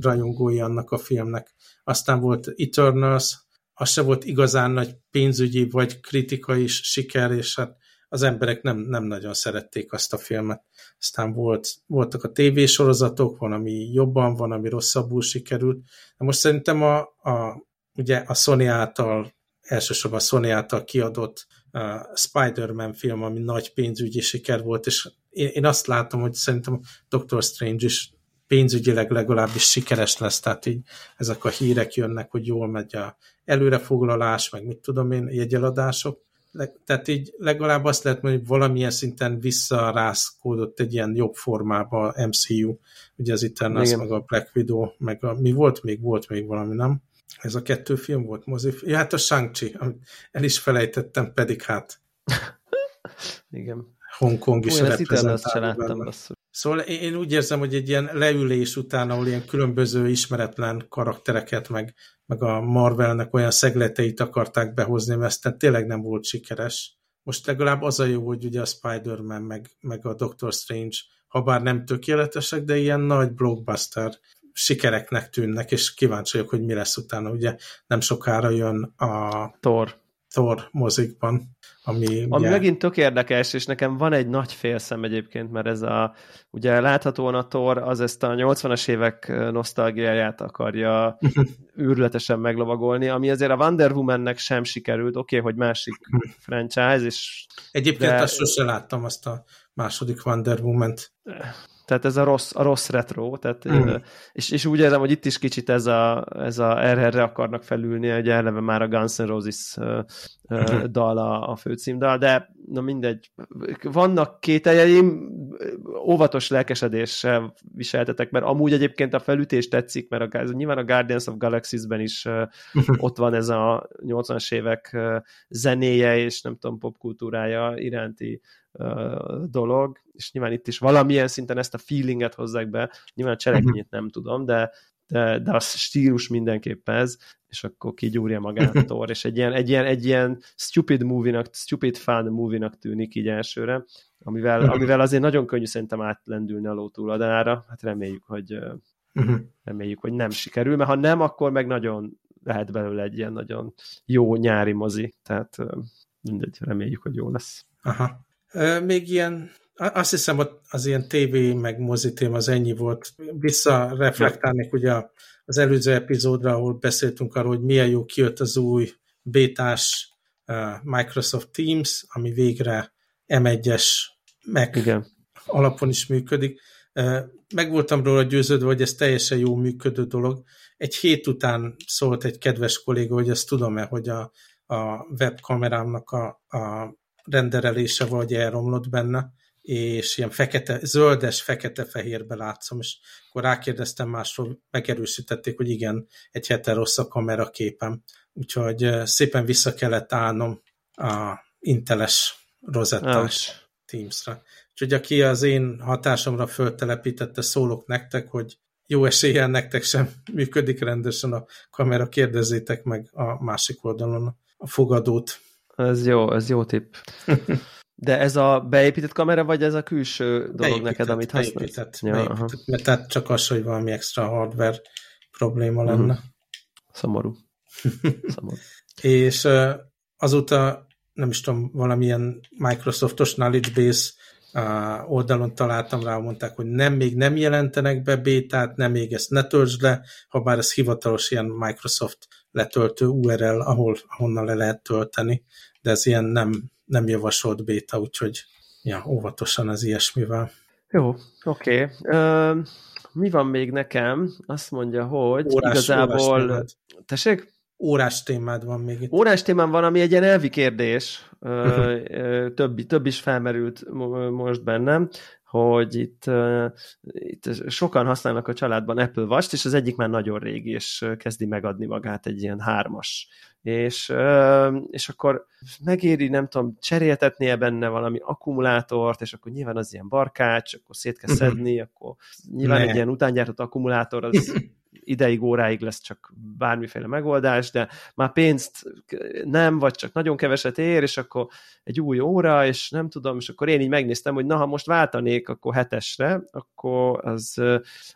rajongói annak a filmnek. Aztán volt Eternals, az se volt igazán nagy pénzügyi vagy kritikai siker, és hát az emberek nem, nem nagyon szerették azt a filmet. Aztán volt, voltak a tévésorozatok, van, ami jobban, van, ami rosszabbul sikerült. De most szerintem a, a, ugye a Sony által, elsősorban a Sony által kiadott uh, Spider-Man film, ami nagy pénzügyi siker volt, és én, én azt látom, hogy szerintem Doctor Strange is pénzügyileg legalábbis sikeres lesz, tehát így ezek a hírek jönnek, hogy jól megy a előrefoglalás, meg mit tudom én, jegyeladások. Tehát így legalább azt lehet mondani, hogy valamilyen szinten visszarázkódott egy ilyen jobb formába a MCU. Ugye az Eternals, meg a Black Widow, meg a, mi volt még? Volt még valami, nem? Ez a kettő film volt mozi. Ja, hát a Shang-Chi, el is felejtettem, pedig hát. Igen. Hongkong is reprezentálva Szóval én úgy érzem, hogy egy ilyen leülés után, ahol ilyen különböző ismeretlen karaktereket, meg, meg a Marvelnek olyan szegleteit akarták behozni, mert ez tényleg nem volt sikeres. Most legalább az a jó, hogy ugye a Spider-Man, meg, meg a Doctor Strange, ha bár nem tökéletesek, de ilyen nagy blockbuster sikereknek tűnnek, és kíváncsi vagyok, hogy mi lesz utána. Ugye nem sokára jön a Thor. Thor mozikban. Ami, ami ugye... megint tök érdekes, és nekem van egy nagy félszem egyébként, mert ez a, ugye láthatóan a Thor az ezt a 80-as évek nosztalgiáját akarja űrletesen meglovagolni, ami azért a Wonder Woman-nek sem sikerült, oké, okay, hogy másik franchise, és... Egyébként de... azt sose láttam azt a második Wonder Woman-t. Tehát ez a rossz, a rossz retro, tehát, mm. és, és úgy érzem, hogy itt is kicsit ez a, ez a erre akarnak felülni, hogy eleve már a Guns N' Roses uh, dal a, a főcímdal, de na mindegy. Vannak kételjeim, óvatos lelkesedéssel viseltetek, mert amúgy egyébként a felütés tetszik, mert a, nyilván a Guardians of Galaxies-ben is ott van ez a 80-as évek zenéje és nem tudom, popkultúrája iránti dolog, és nyilván itt is valamilyen szinten ezt a feelinget hozzák be, nyilván a cselekményét nem tudom, de, de, de a stílus mindenképp ez, és akkor kigyúrja magát a tor, és egy ilyen, egy ilyen, egy ilyen stupid movie-nak, stupid fun movie-nak tűnik így elsőre, amivel, amivel azért nagyon könnyű szerintem átlendülni a ló túladára, hát reméljük, hogy reméljük, hogy nem sikerül, mert ha nem, akkor meg nagyon lehet belőle egy ilyen nagyon jó nyári mozi, tehát mindegy, reméljük, hogy jó lesz. Aha. Még ilyen, azt hiszem, hogy az ilyen tévé meg mozitém az ennyi volt. Visszareflektálnék ugye az előző epizódra, ahol beszéltünk arról, hogy milyen jó kijött az új bétás Microsoft Teams, ami végre M1-es Mac Igen. alapon is működik. Meg voltam róla győződve, hogy ez teljesen jó működő dolog. Egy hét után szólt egy kedves kolléga, hogy ezt tudom-e, hogy a, a webkamerámnak a, a renderelése vagy elromlott benne, és ilyen fekete, zöldes, fekete-fehérbe látszom, és akkor rákérdeztem másról, megerősítették, hogy igen, egy hete rossz a kamera képem, úgyhogy szépen vissza kellett állnom a inteles rozettás Teamsra. Úgyhogy aki az én hatásomra föltelepítette, szólok nektek, hogy jó eséllyel nektek sem működik rendesen a kamera, kérdezzétek meg a másik oldalon a fogadót. Ez jó, ez jó tipp. De ez a beépített kamera, vagy ez a külső dolog beépített, neked, amit használsz? Beépített, ja, beépített, mert tehát csak az, hogy valami extra hardware probléma mhm. lenne. Mm. Szomorú. Szomorú. És azóta, nem is tudom, valamilyen Microsoftos Knowledge Base oldalon találtam rá, mondták, hogy nem, még nem jelentenek be bétát, nem még ezt ne töltsd le, ha bár ez hivatalos ilyen Microsoft letöltő URL, ahol, ahonnan le lehet tölteni, de ez ilyen nem, nem javasolt béta, úgyhogy ja, óvatosan az ilyesmivel. Jó, oké. Okay. Uh, mi van még nekem? Azt mondja, hogy órás, igazából... Órás Tessék? Órás témád van még itt. Órás témám van, ami egy ilyen elvi kérdés. Uh, több, több is felmerült most bennem hogy itt, itt sokan használnak a családban Apple Watch-t, és az egyik már nagyon régi, és kezdi megadni magát egy ilyen hármas. És, és akkor megéri, nem tudom, cseréltetnie benne valami akkumulátort, és akkor nyilván az ilyen barkács, akkor szét kell szedni, akkor nyilván ne. egy ilyen utángyártott akkumulátor az ideig, óráig lesz csak bármiféle megoldás, de már pénzt nem, vagy csak nagyon keveset ér, és akkor egy új óra, és nem tudom, és akkor én így megnéztem, hogy na, ha most váltanék akkor hetesre, akkor az,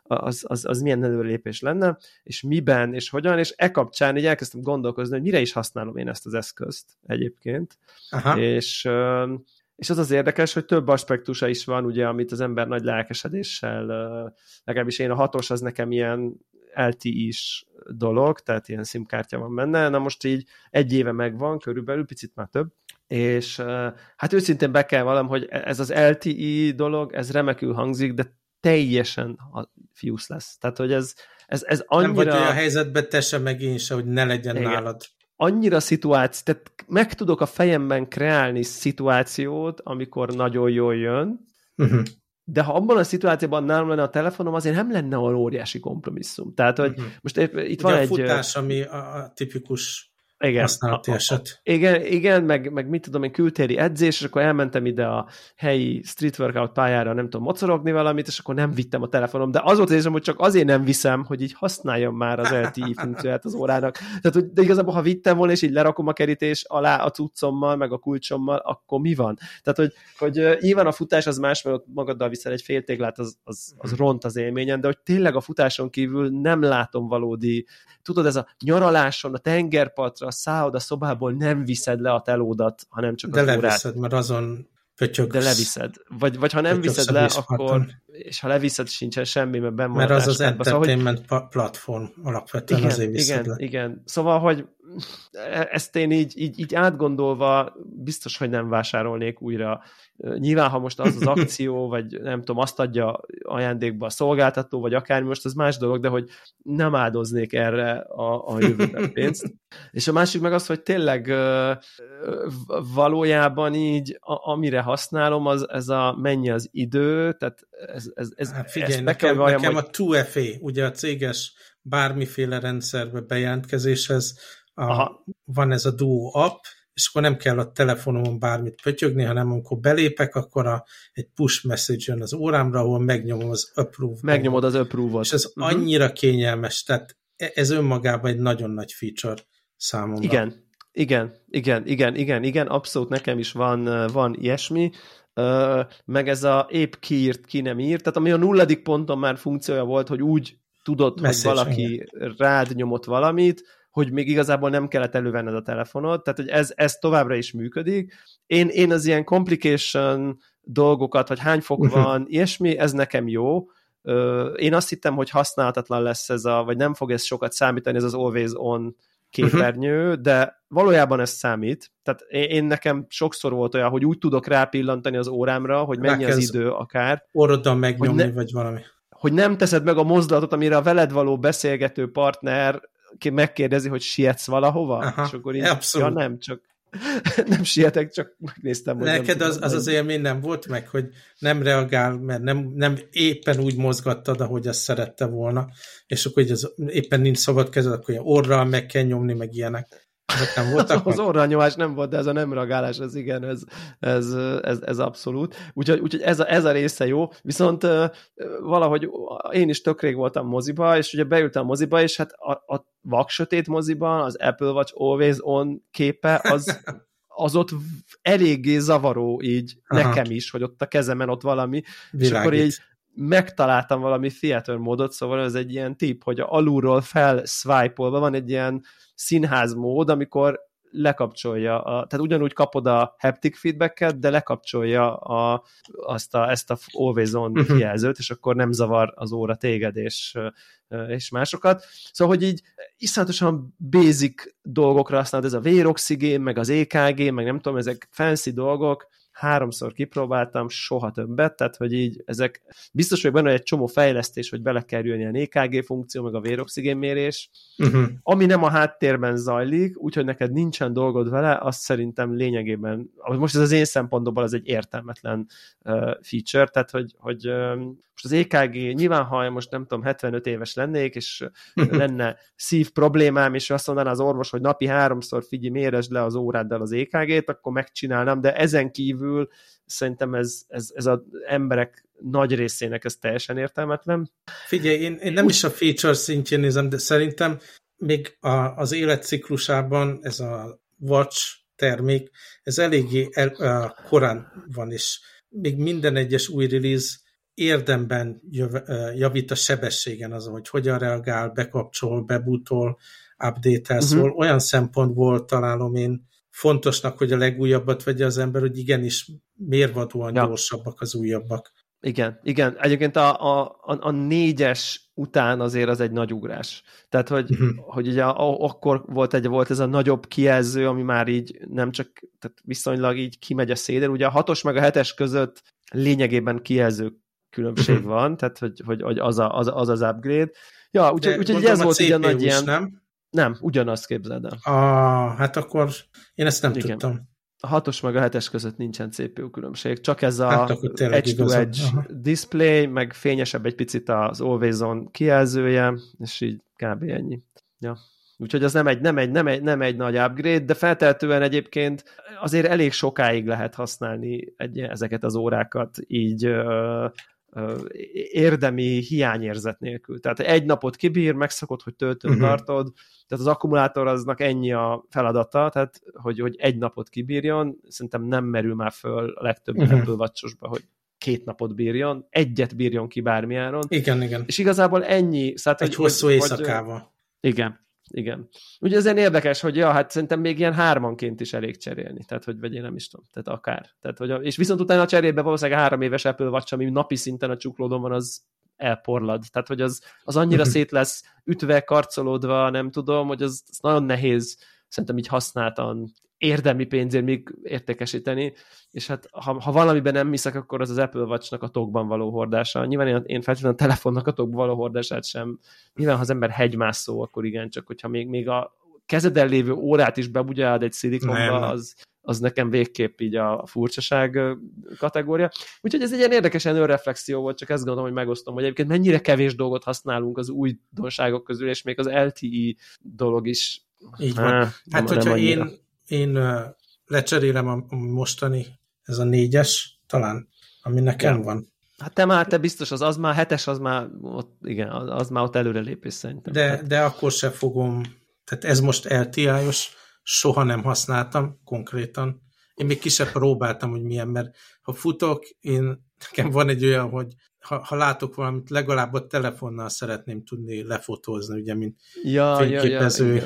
az, az, az milyen előlépés lenne, és miben, és hogyan, és e kapcsán így elkezdtem gondolkozni, hogy mire is használom én ezt az eszközt egyébként, Aha. és és az az érdekes, hogy több aspektusa is van, ugye, amit az ember nagy lelkesedéssel, legalábbis én a hatos az nekem ilyen LTE-s dolog, tehát ilyen SIM-kártya van benne, na most így egy éve megvan, körülbelül, picit már több, és hát őszintén be kell valam, hogy ez az LTE dolog, ez remekül hangzik, de teljesen fiúsz lesz. Tehát, hogy ez, ez, ez annyira... Nem vagy olyan helyzetben te sem meg én se, hogy ne legyen Igen. nálad. Annyira szituáció, tehát meg tudok a fejemben kreálni szituációt, amikor nagyon jól jön, uh-huh. De ha abban a szituációban nálam lenne a telefonom, azért nem lenne olyan óriási kompromisszum. Tehát, hogy uh-huh. most itt Ugye van a egy... futás, ami a, a tipikus igen, használati a, eset. Igen, igen meg, meg mit tudom én, kültéri edzés, és akkor elmentem ide a helyi street workout pályára, nem tudom, mocorogni valamit, és akkor nem vittem a telefonom, de az volt az érzem, hogy csak azért nem viszem, hogy így használjam már az LTE funkcióját az órának. Tehát, hogy, de igazából, ha vittem volna, és így lerakom a kerítés alá a cuccommal, meg a kulcsommal, akkor mi van? Tehát, hogy, hogy nyilván a futás az más, mert ott magaddal viszel egy fél téglát, az, az, az ront az élményen, de hogy tényleg a futáson kívül nem látom valódi, tudod, ez a nyaraláson, a tengerpartra, szállod a szobából, nem viszed le a telódat, hanem csak De az leviszed, órát. mert azon pötyögsz. De leviszed. Vagy, vagy ha nem viszed le, akkor, és ha leviszed, sincsen semmi, mert benn Mert az az entertainment szóval, hogy... platform alapvetően igen, azért viszed igen, le. Igen, szóval, hogy ezt én így, így, így átgondolva biztos, hogy nem vásárolnék újra Nyilván, ha most az az akció, vagy nem tudom, azt adja ajándékba a szolgáltató, vagy akármi, most az más dolog, de hogy nem áldoznék erre a, a jövőben pénzt. És a másik meg az, hogy tényleg valójában így, amire használom, az ez a mennyi az idő, tehát ez, ez, ez hát figyelj, ezt nekem, valljam, nekem hogy... a 2FA, ugye a céges bármiféle rendszerbe bejelentkezéshez a, van ez a Duo app, és akkor nem kell a telefonomon bármit pötyögni, hanem amikor belépek, akkor a, egy push message jön az órámra, ahol megnyomom az approve Megnyomod az approve-ot. És ez uh-huh. annyira kényelmes, tehát e, ez önmagában egy nagyon nagy feature számomra. Igen, igen, igen, igen, igen, igen, abszolút nekem is van, van ilyesmi, meg ez a épp kiírt, ki nem írt, tehát ami a nulladik ponton már funkciója volt, hogy úgy tudod, Message, hogy valaki igen. rád nyomott valamit, hogy még igazából nem kellett elővenned a telefonot, tehát hogy ez, ez továbbra is működik. Én, én az ilyen complication dolgokat, hogy hány fok uh-huh. van, ilyesmi, ez nekem jó. Én azt hittem, hogy használhatatlan lesz ez a, vagy nem fog ez sokat számítani, ez az always on képernyő, uh-huh. de valójában ez számít. Tehát én nekem sokszor volt olyan, hogy úgy tudok rápillantani az órámra, hogy mennyi az idő akár. Orroddal megnyomni, ne, vagy valami. Hogy nem teszed meg a mozdulatot, amire a veled való beszélgető partner megkérdezi, hogy sietsz valahova, Aha, és akkor így, abszolút. ja nem, csak nem sietek, csak megnéztem. Hogy Neked nem az, az az élmény nem volt meg, hogy nem reagál, mert nem, nem éppen úgy mozgattad, ahogy azt szerette volna, és akkor így az, éppen nincs szabad kezed, akkor ilyen orral meg kell nyomni, meg ilyenek. Ezek nem voltak az, az orranyomás nem volt, de ez a nem reagálás, ez igen, ez, ez, ez, ez abszolút. Úgyhogy, úgyhogy ez, a, ez a része jó, viszont valahogy én is tök rég voltam moziba, és ugye beültem a moziba, és hát a, a vaksötét moziban az Apple Watch Always On képe, az az ott eléggé zavaró így Aha. nekem is, hogy ott a kezemen ott valami, Világít. és akkor így megtaláltam valami theater módot, szóval ez egy ilyen tip, hogy alulról fel swipe van egy ilyen színház mód, amikor lekapcsolja, a, tehát ugyanúgy kapod a haptic feedbacket, de lekapcsolja a, azt a, ezt a always on uh-huh. jelzőt, és akkor nem zavar az óra téged és, és másokat. Szóval, hogy így iszonyatosan basic dolgokra használod, ez a véroxigén, meg az EKG, meg nem tudom, ezek fancy dolgok, háromszor kipróbáltam, soha többet, tehát hogy így ezek biztos hogy benne, hogy egy csomó fejlesztés, hogy bele kell jönni a EKG funkció, meg a véroxigénmérés, uh-huh. ami nem a háttérben zajlik, úgyhogy neked nincsen dolgod vele, azt szerintem lényegében, most ez az én szempontomból az egy értelmetlen uh, feature, tehát hogy, hogy uh, most az EKG, nyilván ha most nem tudom, 75 éves lennék, és lenne szív problémám, és azt mondaná az orvos, hogy napi háromszor figyelj, méresd le az óráddal az EKG-t, akkor megcsinálnám, de ezen kívül szerintem ez, ez, ez az emberek nagy részének ez teljesen értelmetlen. Figyelj, én, én nem is a feature szintjén nézem, de szerintem még a, az életciklusában ez a Watch termék, ez eléggé el, a, korán van, és még minden egyes új release érdemben jöv, javít a sebességen azon, hogy hogyan reagál, bekapcsol, bebutol, update-el, uh-huh. szóval olyan szempontból találom én fontosnak, hogy a legújabbat vegye az ember, hogy igenis mérvadóan ja. gyorsabbak az újabbak. Igen, igen. Egyébként a, a, a, a négyes után azért az egy nagy ugrás. Tehát, hogy, uh-huh. hogy ugye a, akkor volt, egy, volt ez a nagyobb kijelző, ami már így nem csak, tehát viszonylag így kimegy a széder. Ugye a hatos meg a hetes között lényegében kijelző különbség uh-huh. van, tehát hogy, hogy, hogy az, a, az, az az upgrade. Ja, úgyhogy úgy, úgy ez volt ugye nagy ilyen... Nem? Nem, ugyanazt képzeld el. Ah, hát akkor én ezt nem Igen. tudtam. A hatos meg a hetes között nincsen CPU különbség, csak ez a hát edge-to-edge display, meg fényesebb egy picit az Always On kijelzője, és így kb. ennyi. Ja. Úgyhogy az nem egy, nem, egy, nem, egy, nem egy nagy upgrade, de feltehetően egyébként azért elég sokáig lehet használni egy, ezeket az órákat így érdemi hiányérzet nélkül. Tehát egy napot kibír, megszokod, hogy töltőn uh-huh. tartod, tehát az akkumulátor aznak ennyi a feladata, tehát hogy, hogy egy napot kibírjon, szerintem nem merül már föl a legtöbb uh-huh. Apple watch hogy két napot bírjon, egyet bírjon ki bármiáron. Igen, igen. És igazából ennyi. Szóval, egy hogy, hosszú éjszakával. Hogy, igen, igen. Ugye ezen érdekes, hogy ja, hát szerintem még ilyen hármanként is elég cserélni, tehát hogy vagy én nem is tudom, tehát akár. Tehát, hogy, és viszont utána a cserébe valószínűleg három éves Apple Watch, ami napi szinten a csuklódon van, az elporlad. Tehát, hogy az, az annyira szét lesz ütve, karcolódva, nem tudom, hogy az, az nagyon nehéz szerintem így használtan érdemi pénzért még értékesíteni, és hát ha, ha valamiben nem hiszek, akkor az az Apple Watch-nak a tokban való hordása. Nyilván én, én feltétlenül a telefonnak a tokban való hordását sem. Nyilván, ha az ember hegymászó, akkor igen, csak hogyha még, még a kezeden lévő órát is bebugyáld egy szilikonba, az, az nekem végképp így a furcsaság kategória. Úgyhogy ez egy ilyen érdekes önreflexió volt, csak ezt gondolom, hogy megosztom, hogy egyébként mennyire kevés dolgot használunk az új donságok közül, és még az LTE dolog is. Így van. Hát, hát hogyha én, én lecserélem a mostani, ez a négyes, talán, ami nekem ja. van. Hát te már, te biztos, az, az már hetes, az már ott, igen, az, az már ott előrelépés szerintem. De, hát. de akkor se fogom, tehát ez most LTI-os, soha nem használtam konkrétan. Én még kisebb próbáltam, hogy milyen, mert ha futok, én, nekem van egy olyan, hogy ha, ha látok valamit, legalább a telefonnal szeretném tudni lefotózni, ugye, mint ja, fényképező. Ja,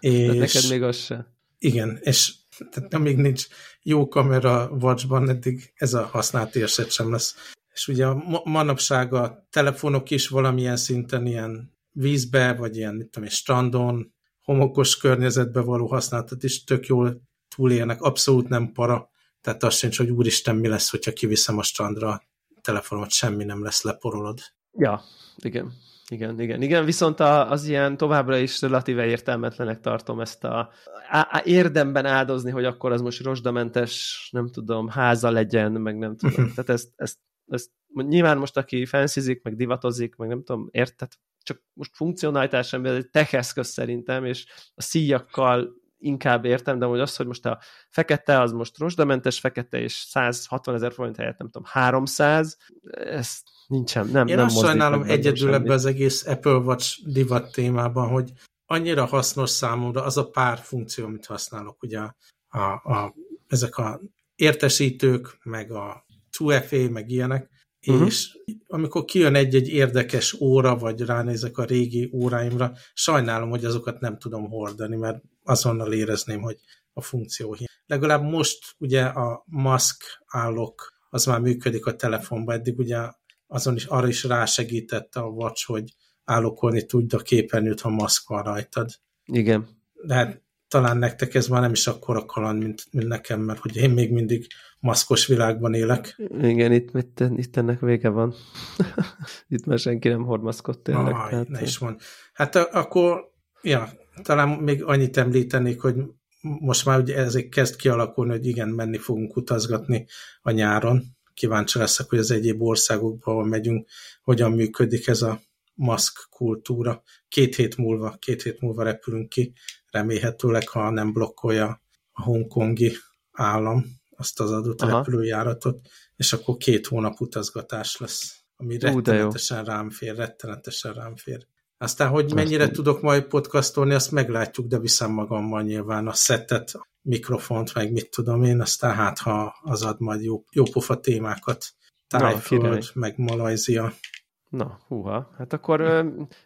ja, és, neked még az se. Igen, és tehát amíg nincs jó kamera watchban, eddig ez a használt érset sem lesz. És ugye a manapság a telefonok is valamilyen szinten ilyen vízbe, vagy ilyen, mit tudom, strandon, homokos környezetbe való használatot is tök jól túlélnek, abszolút nem para, tehát az sincs, hogy úristen, mi lesz, hogyha kiviszem a strandra a telefonomat, semmi nem lesz, leporolod. Ja, igen. Igen, igen, igen, viszont az ilyen továbbra is relatíve értelmetlenek tartom ezt a, a, érdemben áldozni, hogy akkor az most rozsdamentes, nem tudom, háza legyen, meg nem tudom. Tehát ezt, ezt, ezt nyilván most aki fenszizik, meg divatozik, meg nem tudom, érted? Csak most funkcionalitás sem, ez egy tech eszköz szerintem, és a szíjakkal inkább értem, de hogy az, hogy most a fekete az most rozsdamentes fekete, és 160 ezer forint helyett nem tudom, 300, ez nincsen, nem Én nem azt sajnálom egyedül ebbe az egész Apple Watch divat témában, hogy annyira hasznos számomra az a pár funkció, amit használok, ugye a, a, a, ezek a értesítők, meg a 2FA, meg ilyenek, uh-huh. és amikor kijön egy-egy érdekes óra, vagy ránézek a régi óráimra, sajnálom, hogy azokat nem tudom hordani, mert azonnal érezném, hogy a funkció. Legalább most ugye a mask állok, az már működik a telefonban, eddig ugye azon is arra is rásegítette a Watch, hogy állokolni tudja a képernyőt, ha maszk van rajtad. Igen. De hát talán nektek ez már nem is akkora kaland, mint, mint nekem, mert hogy én még mindig maszkos világban élek. Igen, itt, itt, itt ennek vége van. itt már senki nem hord maszkot tényleg. Aj, tehát... ne is mond. Hát akkor, ja, talán még annyit említenék, hogy most már ugye ezek kezd kialakulni, hogy igen, menni fogunk utazgatni a nyáron. Kíváncsi leszek, hogy az egyéb országokba, ahol megyünk, hogyan működik ez a maszk kultúra. Két hét múlva, két hét múlva repülünk ki, remélhetőleg, ha nem blokkolja a hongkongi állam azt az adott Aha. repülőjáratot, és akkor két hónap utazgatás lesz, ami rettenetesen rám fér, rettenetesen rám fér. Aztán, hogy mennyire Aztán... tudok majd podcastolni, azt meglátjuk, de viszem magammal nyilván a szettet, mikrofont, meg mit tudom én, aztán hát, ha az ad majd jó, jó pofa témákat. Tájföld, meg Malajzia. Na, húha, hát akkor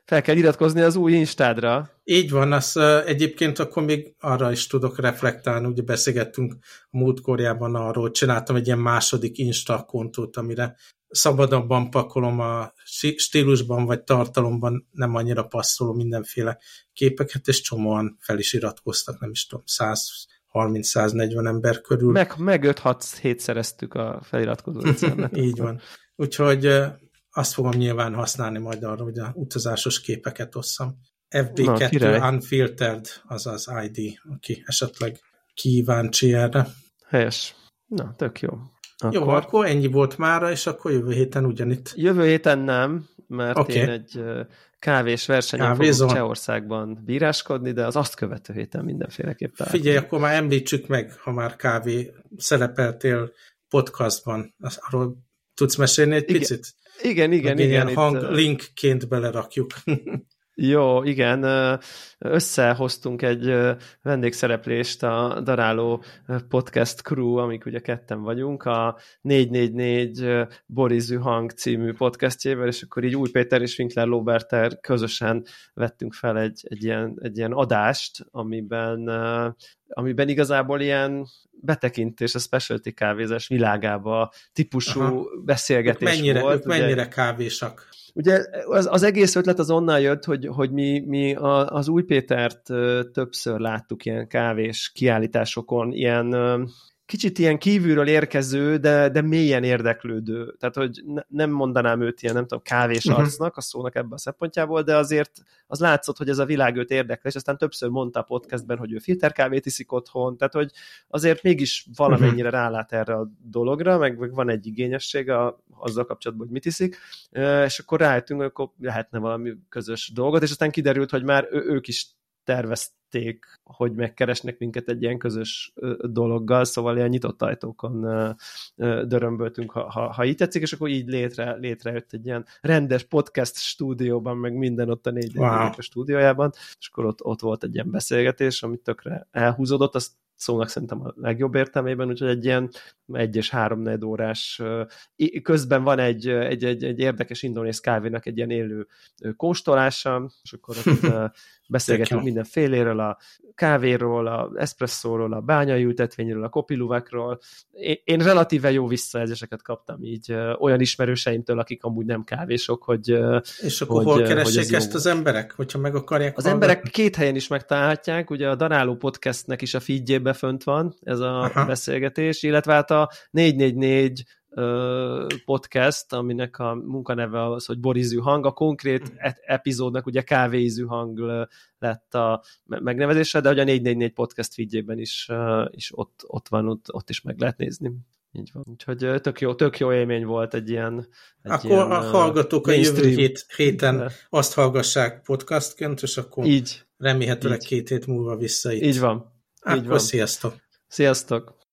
fel kell iratkozni az új Instádra. Így van, az egyébként akkor még arra is tudok reflektálni, ugye beszélgettünk a múltkorjában arról, csináltam egy ilyen második Insta kontót, amire szabadabban pakolom a stílusban vagy tartalomban nem annyira passzoló mindenféle képeket, és csomóan fel is iratkoztak, nem is tudom, 130-140 ember körül. Meg, meg 5-6 szereztük a feliratkozó Így van. Úgyhogy azt fogom nyilván használni majd arra, hogy a utazásos képeket osszam. FB2 Na, Unfiltered, az az ID, aki esetleg kíváncsi erre. Helyes. Na, tök jó. Akkor... Jó, akkor ennyi volt mára, és akkor jövő héten ugyanitt. Jövő héten nem, mert okay. én egy kávés versenyen fogok Csehországban bíráskodni, de az azt követő héten mindenféleképpen. Figyelj, akkor már említsük meg, ha már kávé szerepeltél podcastban, arról tudsz mesélni egy igen, picit? Igen, igen, igen. Ilyen hang linkként belerakjuk. Jó, igen, összehoztunk egy vendégszereplést a Daráló Podcast Crew, amik ugye ketten vagyunk, a 444 Boris Hang című podcastjével, és akkor így Új Péter és Winkler Loberter közösen vettünk fel egy, egy, ilyen, egy ilyen adást, amiben, amiben igazából ilyen betekintés a specialty kávézás világába típusú Aha. beszélgetés ők mennyire, volt. Ők mennyire kávésak? Ugye az, az egész ötlet az onnan jött, hogy, hogy mi, mi a, az Új Pétert többször láttuk ilyen kávés kiállításokon, ilyen kicsit ilyen kívülről érkező, de, de mélyen érdeklődő. Tehát, hogy ne, nem mondanám őt ilyen, nem tudom, kávés uh-huh. arcnak, a szónak ebben a szempontjából, de azért az látszott, hogy ez a világ őt érdekli, és aztán többször mondta a podcastben, hogy ő filterkávét iszik otthon, tehát, hogy azért mégis valamennyire uh-huh. rálát erre a dologra, meg, meg van egy igényessége a, azzal kapcsolatban, hogy mit iszik, és akkor rájöttünk, hogy akkor lehetne valami közös dolgot, és aztán kiderült, hogy már ő, ők is tervezték, hogy megkeresnek minket egy ilyen közös dologgal, szóval ilyen nyitott ajtókon dörömböltünk, ha, ha, ha így tetszik, és akkor így létre, létrejött egy ilyen rendes podcast stúdióban, meg minden ott a négy wow. a stúdiójában, és akkor ott, ott volt egy ilyen beszélgetés, amit tökre elhúzódott, azt szónak szerintem a legjobb értelmében, úgyhogy egy ilyen egy és három órás közben van egy, egy, egy, egy érdekes indonész kávénak egy ilyen élő kóstolása, és akkor ott beszélgetünk mindenféléről, a kávéról, a eszpresszóról, a bányai ültetvényről, a kopiluvekről. Én, én relatíve jó visszajelzéseket kaptam így olyan ismerőseimtől, akik amúgy nem kávésok, hogy És akkor hogy, hol keressék ezt jó. az emberek, hogyha meg akarják Az hallgatni? emberek két helyen is megtalálhatják, ugye a Daráló Podcastnek is a feedjébe fönt van ez a Aha. beszélgetés, illetve hát a 444 podcast, aminek a munkaneve az, hogy borizű hang, a konkrét e- epizódnak ugye kávéízű hang lett a megnevezése, de hogy a 444 podcast feedjében is, is ott, ott van, ott, ott is meg lehet nézni. Így van. Úgyhogy tök jó, tök jó élmény volt egy ilyen... Egy akkor ilyen, a hallgatók a jövő hét, héten de. azt hallgassák podcastként, és akkor így, remélhetőleg így. két hét múlva vissza itt. Így van. Akkor így van. sziasztok! Sziasztok!